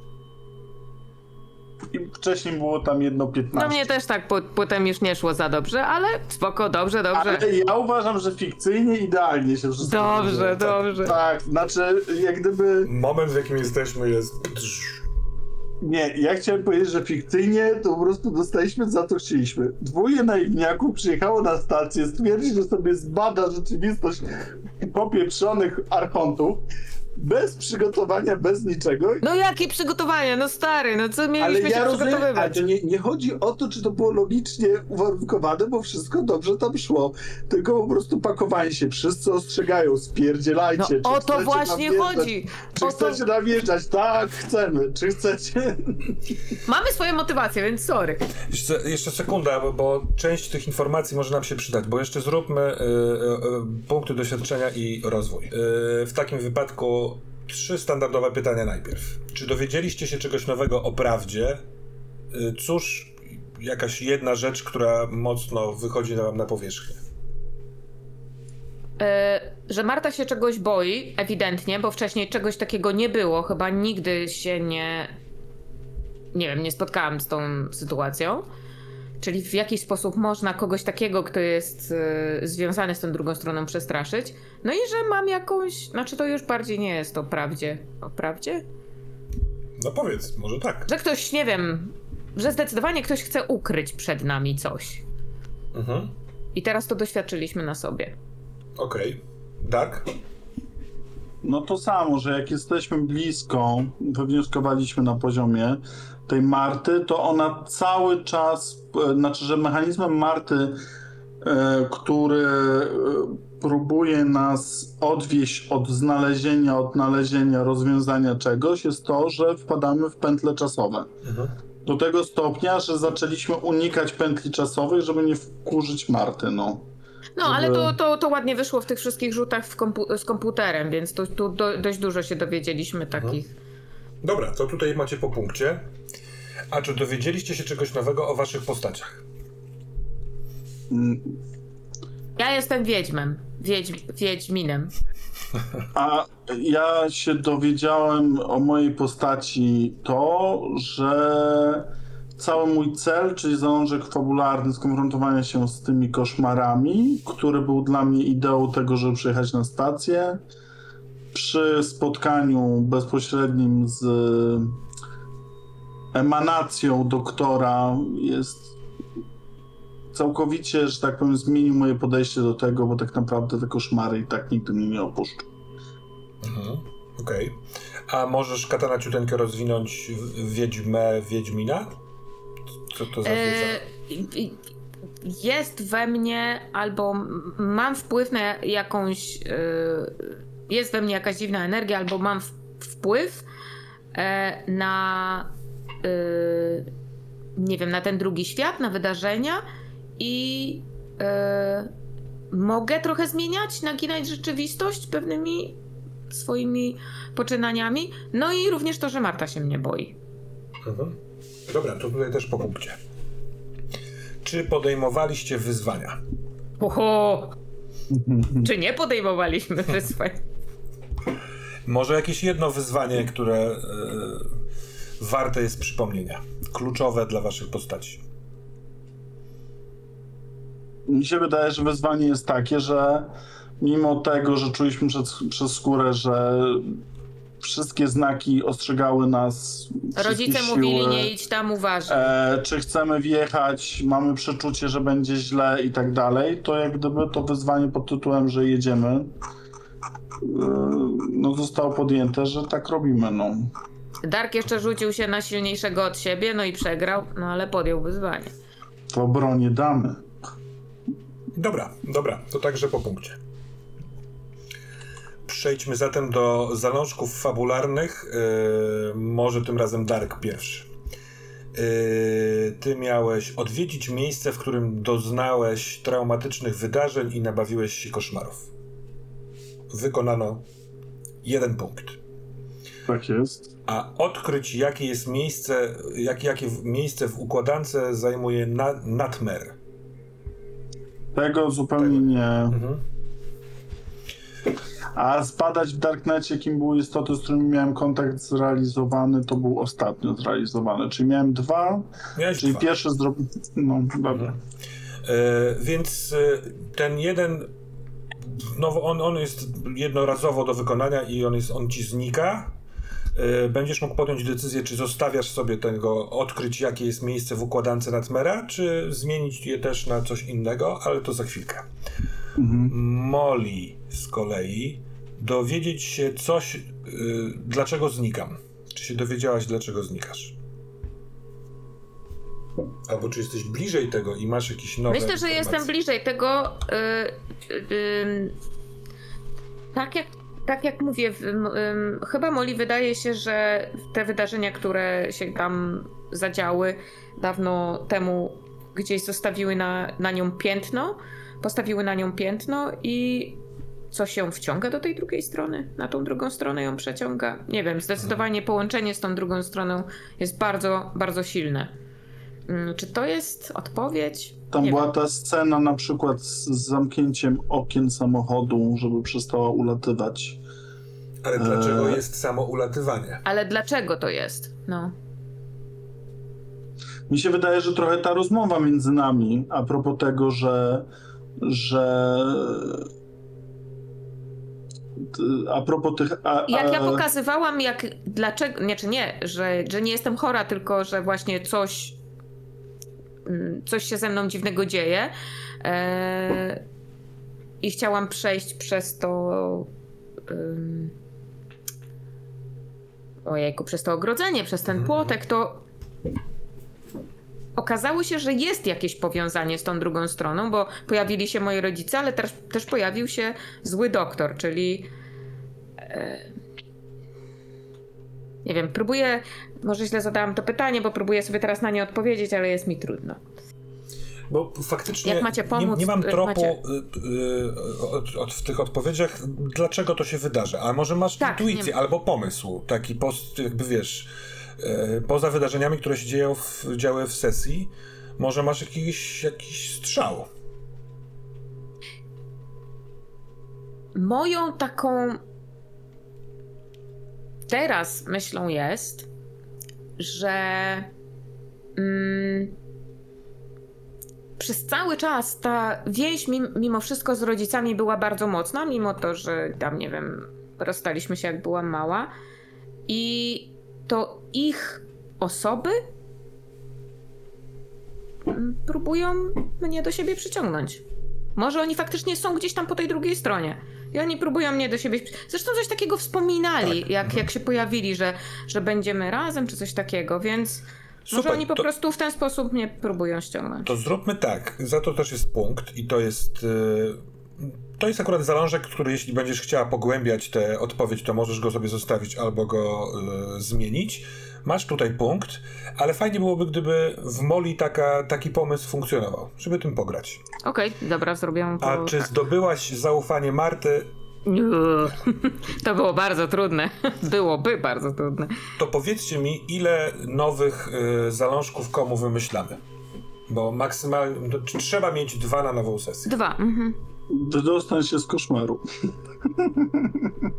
i wcześniej było tam jedno 15. No mnie też tak po, potem już nie szło za dobrze, ale spoko, dobrze, dobrze. Ale ja uważam, że fikcyjnie idealnie się wszystko Dobrze, złożyło. dobrze. Tak, znaczy jak gdyby... Moment, w jakim jesteśmy jest... Nie, ja chciałem powiedzieć, że fikcyjnie to po prostu dostaliśmy za to chcieliśmy. Dwoje naiwniaków przyjechało na stację stwierdzić, że sobie zbada rzeczywistość popieprzonych archontów bez przygotowania, bez niczego. No jakie przygotowania, no stary, no co Ale mieliśmy ja się rozumiem, ale przygotowywać? to nie, nie chodzi o to, czy to było logicznie uwarunkowane, bo wszystko dobrze tam szło. Tylko po prostu pakowanie się. Wszyscy ostrzegają, spierdzielajcie. No czy o to chcecie właśnie chodzi. Czy O to... chcecie najeżdżać? Tak, chcemy. Czy chcecie? (laughs) Mamy swoje motywacje, więc sorry. Jeszcze, jeszcze sekunda, bo, bo część tych informacji może nam się przydać, bo jeszcze zróbmy y, y, y, punkty doświadczenia i rozwój. Y, w takim wypadku trzy standardowe pytania najpierw. Czy dowiedzieliście się czegoś nowego o prawdzie? Y, cóż, jakaś jedna rzecz, która mocno wychodzi nam na powierzchnię. E, że Marta się czegoś boi, ewidentnie, bo wcześniej czegoś takiego nie było. Chyba nigdy się nie. Nie wiem, nie spotkałam z tą sytuacją. Czyli w jakiś sposób można kogoś takiego, kto jest e, związany z tą drugą stroną, przestraszyć. No i że mam jakąś. Znaczy, to już bardziej nie jest o prawdzie. O prawdzie? No powiedz, może tak. Że ktoś, nie wiem, że zdecydowanie ktoś chce ukryć przed nami coś. Mhm. I teraz to doświadczyliśmy na sobie. Okej. Dark? No to samo, że jak jesteśmy blisko, wywnioskowaliśmy na poziomie tej Marty, to ona cały czas, e, znaczy, że mechanizmem Marty, e, który e, próbuje nas odwieść od znalezienia, odnalezienia, rozwiązania czegoś, jest to, że wpadamy w pętle czasowe. Mhm. Do tego stopnia, że zaczęliśmy unikać pętli czasowych, żeby nie wkurzyć Marty, no. No, ale to, to, to ładnie wyszło w tych wszystkich rzutach w kompu- z komputerem, więc tu, tu do, dość dużo się dowiedzieliśmy takich. Dobra, to tutaj macie po punkcie. A czy dowiedzieliście się czegoś nowego o waszych postaciach? Mm, Ja jestem wiedźmem, wiedźm, wiedźminem. (laughs) A ja się dowiedziałem o mojej postaci to, że cały mój cel, czyli zalążek fabularny skonfrontowania się z tymi koszmarami, który był dla mnie ideą tego, żeby przyjechać na stację, przy spotkaniu bezpośrednim z emanacją doktora jest całkowicie, że tak powiem, zmienił moje podejście do tego, bo tak naprawdę te koszmary i tak nigdy mnie nie opuszczą. Mhm. Okej. A możesz katana ciuteńkę rozwinąć w wiedźmę Wiedźmina? Co to za E, i- jest we mnie, albo mam wpływ na jakąś. e, jest we mnie jakaś dziwna energia, albo mam wpływ e, na. e, nie wiem, na ten drugi świat, na wydarzenia i e, mogę trochę zmieniać, naginać rzeczywistość pewnymi swoimi poczynaniami. No i również to, że Marta się mnie boi. Mhm. Dobra, to tutaj też po punkcie. Czy podejmowaliście wyzwania? Oho! Czy nie podejmowaliśmy wyzwań? Może jakieś jedno wyzwanie, które e, warte jest przypomnienia? Kluczowe dla waszych postaci. Mi się wydaje, że wyzwanie jest takie, że mimo tego, że czuliśmy przez, przez skórę, że wszystkie znaki ostrzegały nas. Rodzice siły, mówili, nie idź tam, uważaj. E, czy chcemy wjechać, mamy przeczucie, że będzie źle i tak dalej, to jak gdyby to wyzwanie pod tytułem, że jedziemy, no zostało podjęte, że tak robimy, no. Dark jeszcze rzucił się na silniejszego od siebie, no i przegrał, no ale podjął wyzwanie. To bronię damy. Dobra, dobra, to także po punkcie. Przejdźmy zatem do zalążków fabularnych. Yy, może tym razem Dark pierwszy. Yy, ty miałeś odwiedzić miejsce, w którym doznałeś traumatycznych wydarzeń i nabawiłeś się koszmarów. Wykonano jeden punkt. Tak jest. A odkryć, jakie jest miejsce, jak, jakie miejsce w układance zajmuje na, Natmer. Tego zupełnie nie. Mhm. A zbadać w Darknecie, kim były istoty, z którymi miałem kontakt zrealizowany, to był ostatnio zrealizowany. Czyli miałem dwa, Miałeś czyli dwa. pierwszy zrobił. No, dobra. E, więc e, ten jeden, no on, on jest jednorazowo do wykonania i on, jest, on ci znika. E, będziesz mógł podjąć decyzję, czy zostawiasz sobie tego, odkryć jakie jest miejsce w układance Natmera, czy zmienić je też na coś innego, ale to za chwilkę. Mhm. Molly z kolei dowiedzieć się coś, y, dlaczego znikam. Czy się dowiedziałaś, dlaczego znikasz? Albo czy jesteś bliżej tego i masz jakieś nowe Myślę, że jestem bliżej tego. y, y, y, tak, jak, tak jak mówię, chyba Moli wydaje się, że te wydarzenia, które się tam zadziały dawno temu, gdzieś zostawiły na, na nią piętno, postawiły na nią piętno i coś ją wciąga do tej drugiej strony, na tą drugą stronę ją przeciąga. Nie wiem, zdecydowanie połączenie z tą drugą stroną jest bardzo, bardzo silne. Mm, Czy to jest odpowiedź? Tam Nie była wiem. ta scena na przykład z zamknięciem okien samochodu, żeby przestała ulatywać. Ale dlaczego Eee. jest samo ulatywanie? Ale dlaczego to jest? No. Mi się wydaje, że trochę ta rozmowa między nami a propos tego, że że a propos tych a, Jak ja a- pokazywałam, jak dlaczego, nie, czy nie, że, że nie jestem chora, tylko że właśnie coś, coś się ze mną dziwnego dzieje. E, I chciałam przejść przez to. Um, ojejku, przez to ogrodzenie, przez ten płotek, to okazało się, że jest jakieś powiązanie z tą drugą stroną, bo pojawili się moi rodzice, ale też, też pojawił się zły doktor, czyli Nie wiem, próbuję, może źle zadałam to pytanie, bo próbuję sobie teraz na nie odpowiedzieć, ale jest mi trudno. Bo faktycznie Jak macie pomóc, nie, nie mam y, tropu macie- y, y, od, od, w tych odpowiedziach, dlaczego to się wydarzy. A może masz Tak, intuicję nie- albo pomysł, taki post, jakby wiesz, y, poza wydarzeniami, które się dzieją w, działy w sesji, może masz jakiś, jakiś strzał. Moją taką teraz myślą jest, że mm, przez cały czas ta więź mim, mimo wszystko z rodzicami była bardzo mocna, mimo to, że tam nie wiem, rozstaliśmy się jak byłam mała i to ich osoby mm, próbują mnie do siebie przyciągnąć. Może oni faktycznie są gdzieś tam po tej drugiej stronie. I oni próbują mnie do siebie. Zresztą coś takiego wspominali, Tak. jak, Mhm. jak się pojawili, że, że będziemy razem, czy coś takiego, więc może Super, oni po to- prostu w ten sposób mnie próbują ściągnąć. To zróbmy tak. Za to też jest punkt i to jest. y, To jest akurat zalążek, który jeśli będziesz chciała pogłębiać tę odpowiedź, to możesz go sobie zostawić albo go y, zmienić. Masz tutaj punkt, ale fajnie byłoby, gdyby w Moli taka, taki pomysł funkcjonował, żeby tym pograć. Okej, dobra, zrobię to. A czy zdobyłaś zaufanie Marty? To było bardzo trudne. (laughs) Byłoby bardzo trudne. To powiedzcie mi, ile nowych y, zalążków komu wymyślamy? Bo maksymalnie. to tr- Trzeba mieć dwa na nową sesję. Dwa. Mhm. Wydostań się z koszmaru.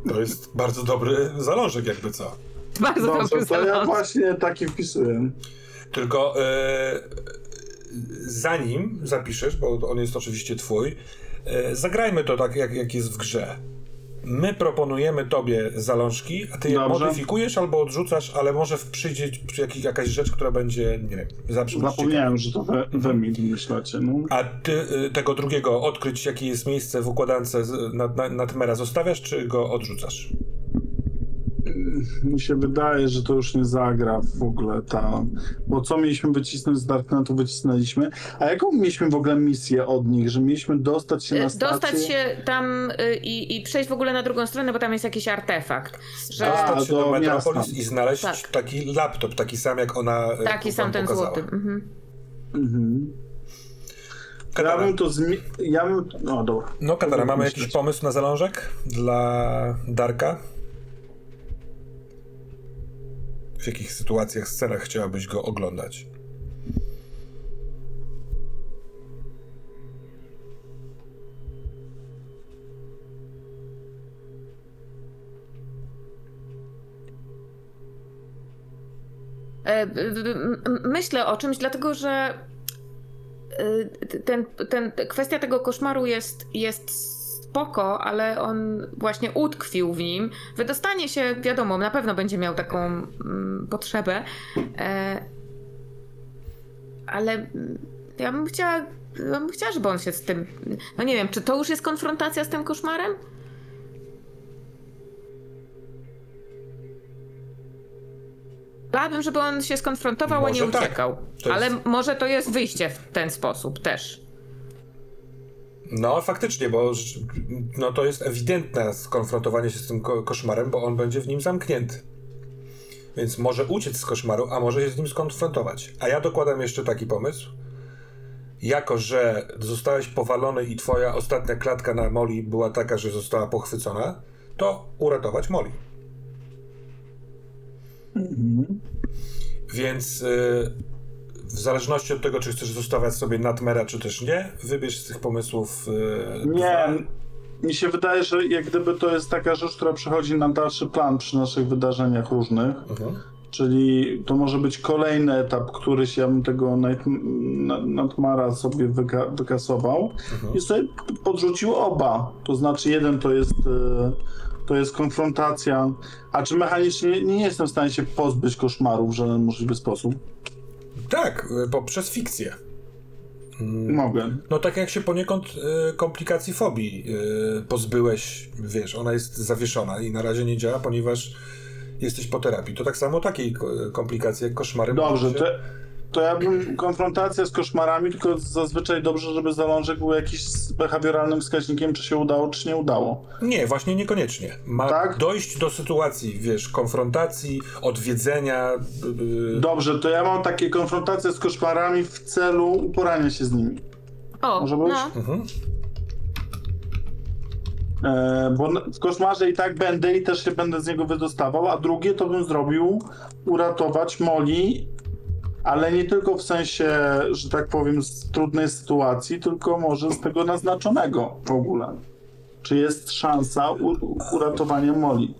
To jest bardzo dobry zalążek, jakby co. (laughs) Bardzo Dobrze, dobry to ja właśnie taki wpisuję. Tylko e, zanim zapiszesz, bo on jest oczywiście twój, e, zagrajmy to tak, jak, jak jest w grze. My proponujemy tobie zalążki, a ty je Dobrze. modyfikujesz albo odrzucasz, ale może przyjdzie jaki- jakaś rzecz, która będzie, nie wiem, zabrzmieć. Zapomniałem, że to wy, wy mi wymyślacie. No. A ty y, tego drugiego odkryć, jakie jest miejsce w układance z- na, na, na Tmera zostawiasz, czy go odrzucasz? Mi się wydaje, że to już nie zagra w ogóle ta. Bo co mieliśmy wycisnąć z Darknetu, wycisnęliśmy. A jaką mieliśmy w ogóle misję od nich? Że mieliśmy dostać się na stację? Dostać się tam y, i, i przejść w ogóle na drugą stronę, bo tam jest jakiś artefakt. Że A, Dostać się do do Metropolis i znaleźć Tak. taki laptop, taki sam jak ona e, taki sam ten pokazała. złoty. Mhm. Mhm. Ja Katara, bym to zmi... Ja bym... No dobra. no Katara, mamy myśleć. jakiś pomysł na zalążek dla Darka? W jakich sytuacjach, scenach chciałabyś go oglądać? E, myślę o czymś, dlatego że e, ten, ten, kwestia tego koszmaru jest, jest spoko, ale on właśnie utkwił w nim. Wydostanie się, wiadomo, na pewno będzie miał taką mm, potrzebę, e, ale mm, ja bym chciała, ja bym chciała, żeby on się z tym. No nie wiem, czy to już jest konfrontacja z tym koszmarem? Chciałabym, żeby on się skonfrontował, a nie Może tak. uciekał. Ale jest- może to jest wyjście w ten sposób też. No faktycznie, bo no, to jest ewidentne skonfrontowanie się z tym ko- koszmarem, bo on będzie w nim zamknięty. Więc może uciec z koszmaru, a może się z nim skonfrontować. A ja dokładam jeszcze taki pomysł. Jako, że zostałeś powalony i twoja ostatnia klatka na Moli była taka, że została pochwycona, to uratować Moli. Więc y, w zależności od tego, czy chcesz zostawiać sobie Natmera, czy też nie, wybierz z tych pomysłów. y, Nie, dwa. mi się wydaje, że jak gdyby to jest taka rzecz, która przychodzi na dalszy plan przy naszych wydarzeniach różnych. Mhm. Czyli to może być kolejny etap, któryś ja bym tego Nightmara sobie wyka wykasował i sobie podrzucił oba. To znaczy jeden to jest, e, to jest konfrontacja, a czy mechanicznie nie, nie jestem w stanie się pozbyć koszmaru w żaden możliwy sposób? Tak, y, poprzez fikcję. Mogę. No tak jak się poniekąd y, komplikacji fobii y, pozbyłeś, wiesz, ona jest zawieszona i na razie nie działa, ponieważ jesteś po terapii. To tak samo takiej ko- komplikacji jak koszmary. Dobrze, się- to ja bym konfrontacja z koszmarami, tylko zazwyczaj dobrze, żeby zalążek był jakiś z behawioralnym wskaźnikiem, czy się udało, czy nie udało. Nie, właśnie niekoniecznie. Ma Tak? dojść do sytuacji, wiesz, konfrontacji, odwiedzenia. y, y, Dobrze, to ja mam takie konfrontacje z koszmarami w celu uporania się z nimi. O, Może być? no. mhm. E, bo w koszmarze i tak będę i też się będę z niego wydostawał, a drugie to bym zrobił uratować Moli, ale nie tylko w sensie, że tak powiem, z trudnej sytuacji, tylko może z tego naznaczonego w ogóle. Czy jest szansa u- uratowania Moli?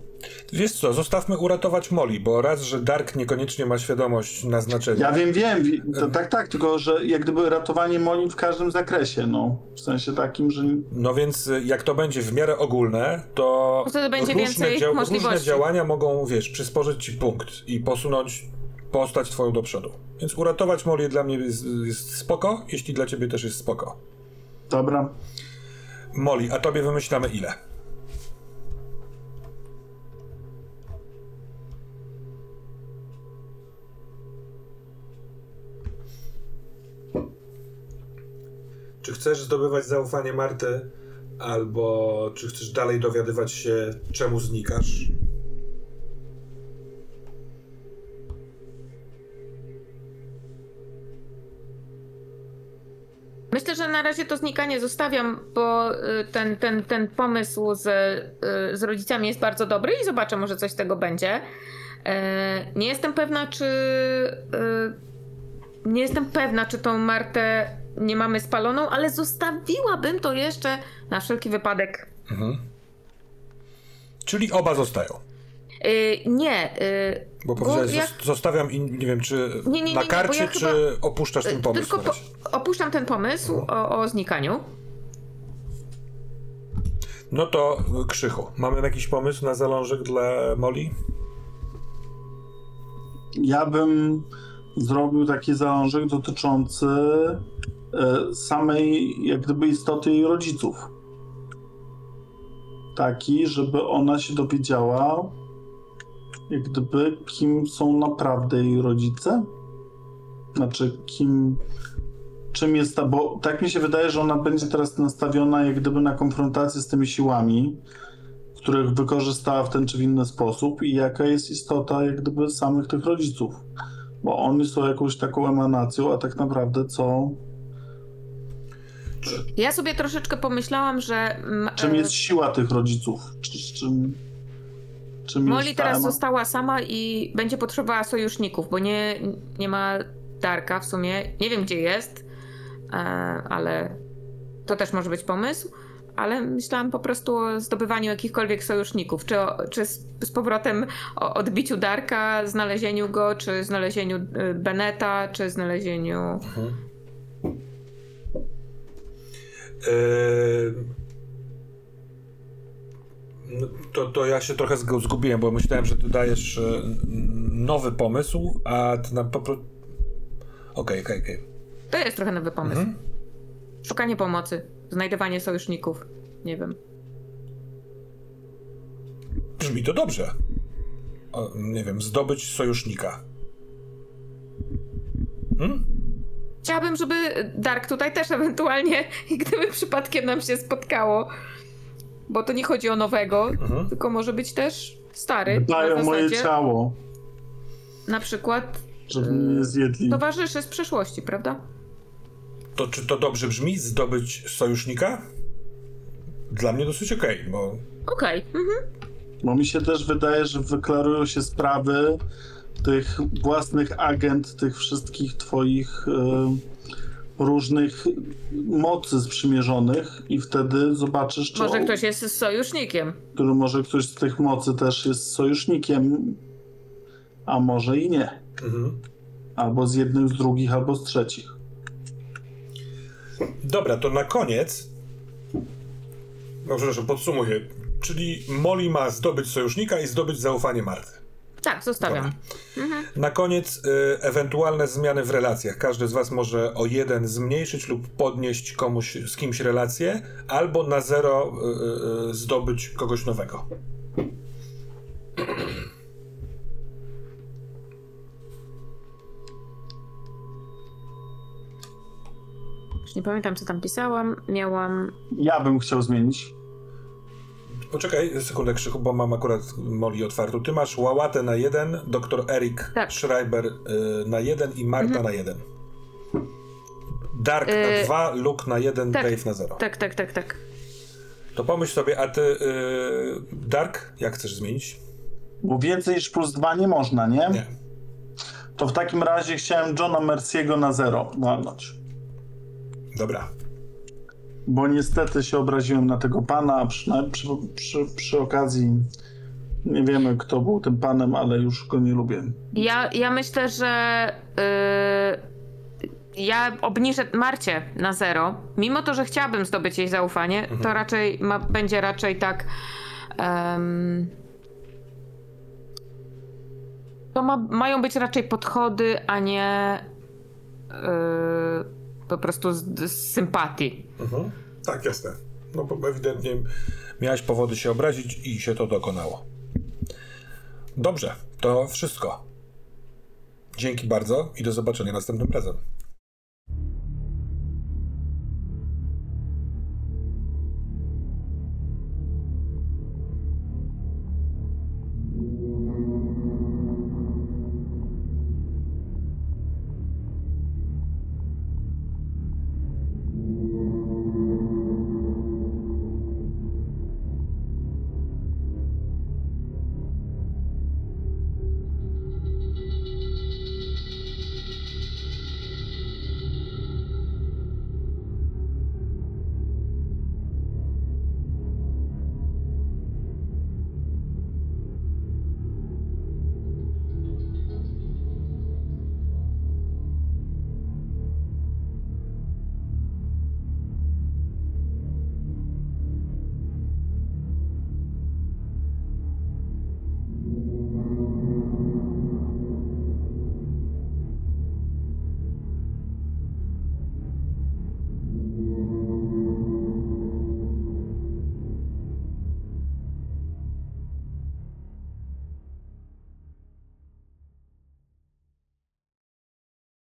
Wiesz co, zostawmy uratować Moli, bo raz, że Dark niekoniecznie ma świadomość naznaczenia. Ja wiem, wiem, wi- to, tak, tak, tylko że jak gdyby ratowanie Moli w każdym zakresie, no. W sensie takim, że No więc y, jak to będzie w miarę ogólne, to Wtedy będzie różne, więcej różne możliwości. działania mogą, wiesz, przysporzyć ci punkt i posunąć postać twoją do przodu. Więc uratować Moli dla mnie jest, jest spoko, jeśli dla ciebie też jest spoko. dobra. Moli, a tobie wymyślamy ile? Czy chcesz zdobywać zaufanie Marty, albo czy chcesz dalej dowiadywać się, czemu znikasz? Myślę, że na razie to znikanie zostawiam, bo y, ten, ten, ten pomysł z, y, z rodzicami jest bardzo dobry i zobaczę, może coś z tego będzie. E, Nie jestem pewna, czy. y, Nie jestem pewna, czy tą Martę nie mamy spaloną, ale zostawiłabym to jeszcze na wszelki wypadek. Czyli oba zostają. Y, Nie. y, Bo bo powiedziałeś, ja- zos- zostawiam i nie wiem, czy Nie, nie, nie, na nie, bo karcie, ja czy chyba- opuszczasz ten y, pomysł Tylko po, opuszczam ten pomysł o, o znikaniu. No to Krzychu, mamy jakiś pomysł na zalążek dla Moli? Ja bym zrobił taki zalążek dotyczący e, samej, jak gdyby, istoty jej rodziców. Taki, żeby ona się dowiedziała, jak gdyby, kim są naprawdę jej rodzice. Znaczy, kim, czym jest ta, bo tak mi się wydaje, że ona będzie teraz nastawiona, jak gdyby, na konfrontację z tymi siłami, których wykorzystała w ten czy w inny sposób i jaka jest istota jak gdyby samych tych rodziców. Bo oni są jakąś taką emanacją, a tak naprawdę co, Ja sobie troszeczkę pomyślałam, że. mm, czym e, jest siła tych rodziców? Czy, czym, czym Molly teraz została sama i będzie potrzebowała sojuszników, bo nie, nie ma Darka w sumie. Nie wiem, gdzie jest, e, ale to też może być pomysł. ale myślałam po prostu o zdobywaniu jakichkolwiek sojuszników. Czy, o, czy z, z powrotem o odbiciu Darka, znalezieniu go, czy znalezieniu y, Beneta, czy znalezieniu. Yy, no, To, to ja się trochę zg- zgubiłem, bo myślałem, że ty dajesz e, nowy pomysł, a ty nam po prostu. Okej, okej, okej. To jest trochę nowy pomysł. Szukanie pomocy, znajdywanie sojuszników. Nie wiem. Brzmi to dobrze. O, nie wiem, zdobyć sojusznika. Hmm? Chciałabym, żeby Dark tutaj też ewentualnie, (laughs) gdyby przypadkiem nam się spotkało, bo to nie chodzi o nowego, tylko może być też stary. Dbają moje ciało, Na przykład żeby mnie nie zjedli. towarzyszy z przeszłości, prawda? To czy to dobrze brzmi? Zdobyć sojusznika? Dla mnie dosyć okej, bo. Okej. Mhm. Bo mi się też wydaje, że wyklarują się sprawy tych własnych agent, tych wszystkich twoich e, różnych mocy sprzymierzonych i wtedy zobaczysz, czy Może o- ktoś jest sojusznikiem. który może ktoś z tych mocy też jest sojusznikiem, a może i nie. Mhm. Albo z jednych, z drugich, albo z trzecich. Dobra, to na koniec. No, przepraszam, podsumuję. Czyli Molly ma zdobyć sojusznika i zdobyć zaufanie Marty. Tak, zostawiam. Dobra. Na koniec y, ewentualne zmiany w relacjach. Każdy z was może o jeden zmniejszyć lub podnieść komuś z kimś relację, albo na zero y, y, zdobyć kogoś nowego. Już nie pamiętam, co tam pisałam. Miałam. Ja bym chciał zmienić. Poczekaj sekundę, Krzychu, bo mam akurat Molly otwartą. Ty masz Łałatę na jeden, doktor Erik Tak. Schreiber y, na jeden i Marta na jeden. Dark na Y, dwa, Luke na jeden, tak. Dave na zero. Tak, tak, tak, tak. To pomyśl sobie, a ty, y, Dark, jak chcesz zmienić? Bo więcej niż plus dwa nie można, nie? Nie. To w takim razie chciałem Johna Merciego na zero walnąć. Dobra. Bo niestety się obraziłem na tego pana, a przy, przy, przy, przy okazji nie wiemy, kto był tym panem, ale już go nie lubię. Ja, ja myślę, że yy, ja obniżę Marcie na zero. Mimo to, że chciałabym zdobyć jej zaufanie, to raczej ma, będzie raczej tak. em, to ma, mają być raczej podchody, a nie yy, po prostu z, z sympatii. Mhm. Tak, jasne. No bo ewidentnie miałeś powody się obrazić i się to dokonało. Dobrze, to wszystko. Dzięki bardzo i do zobaczenia następnym razem.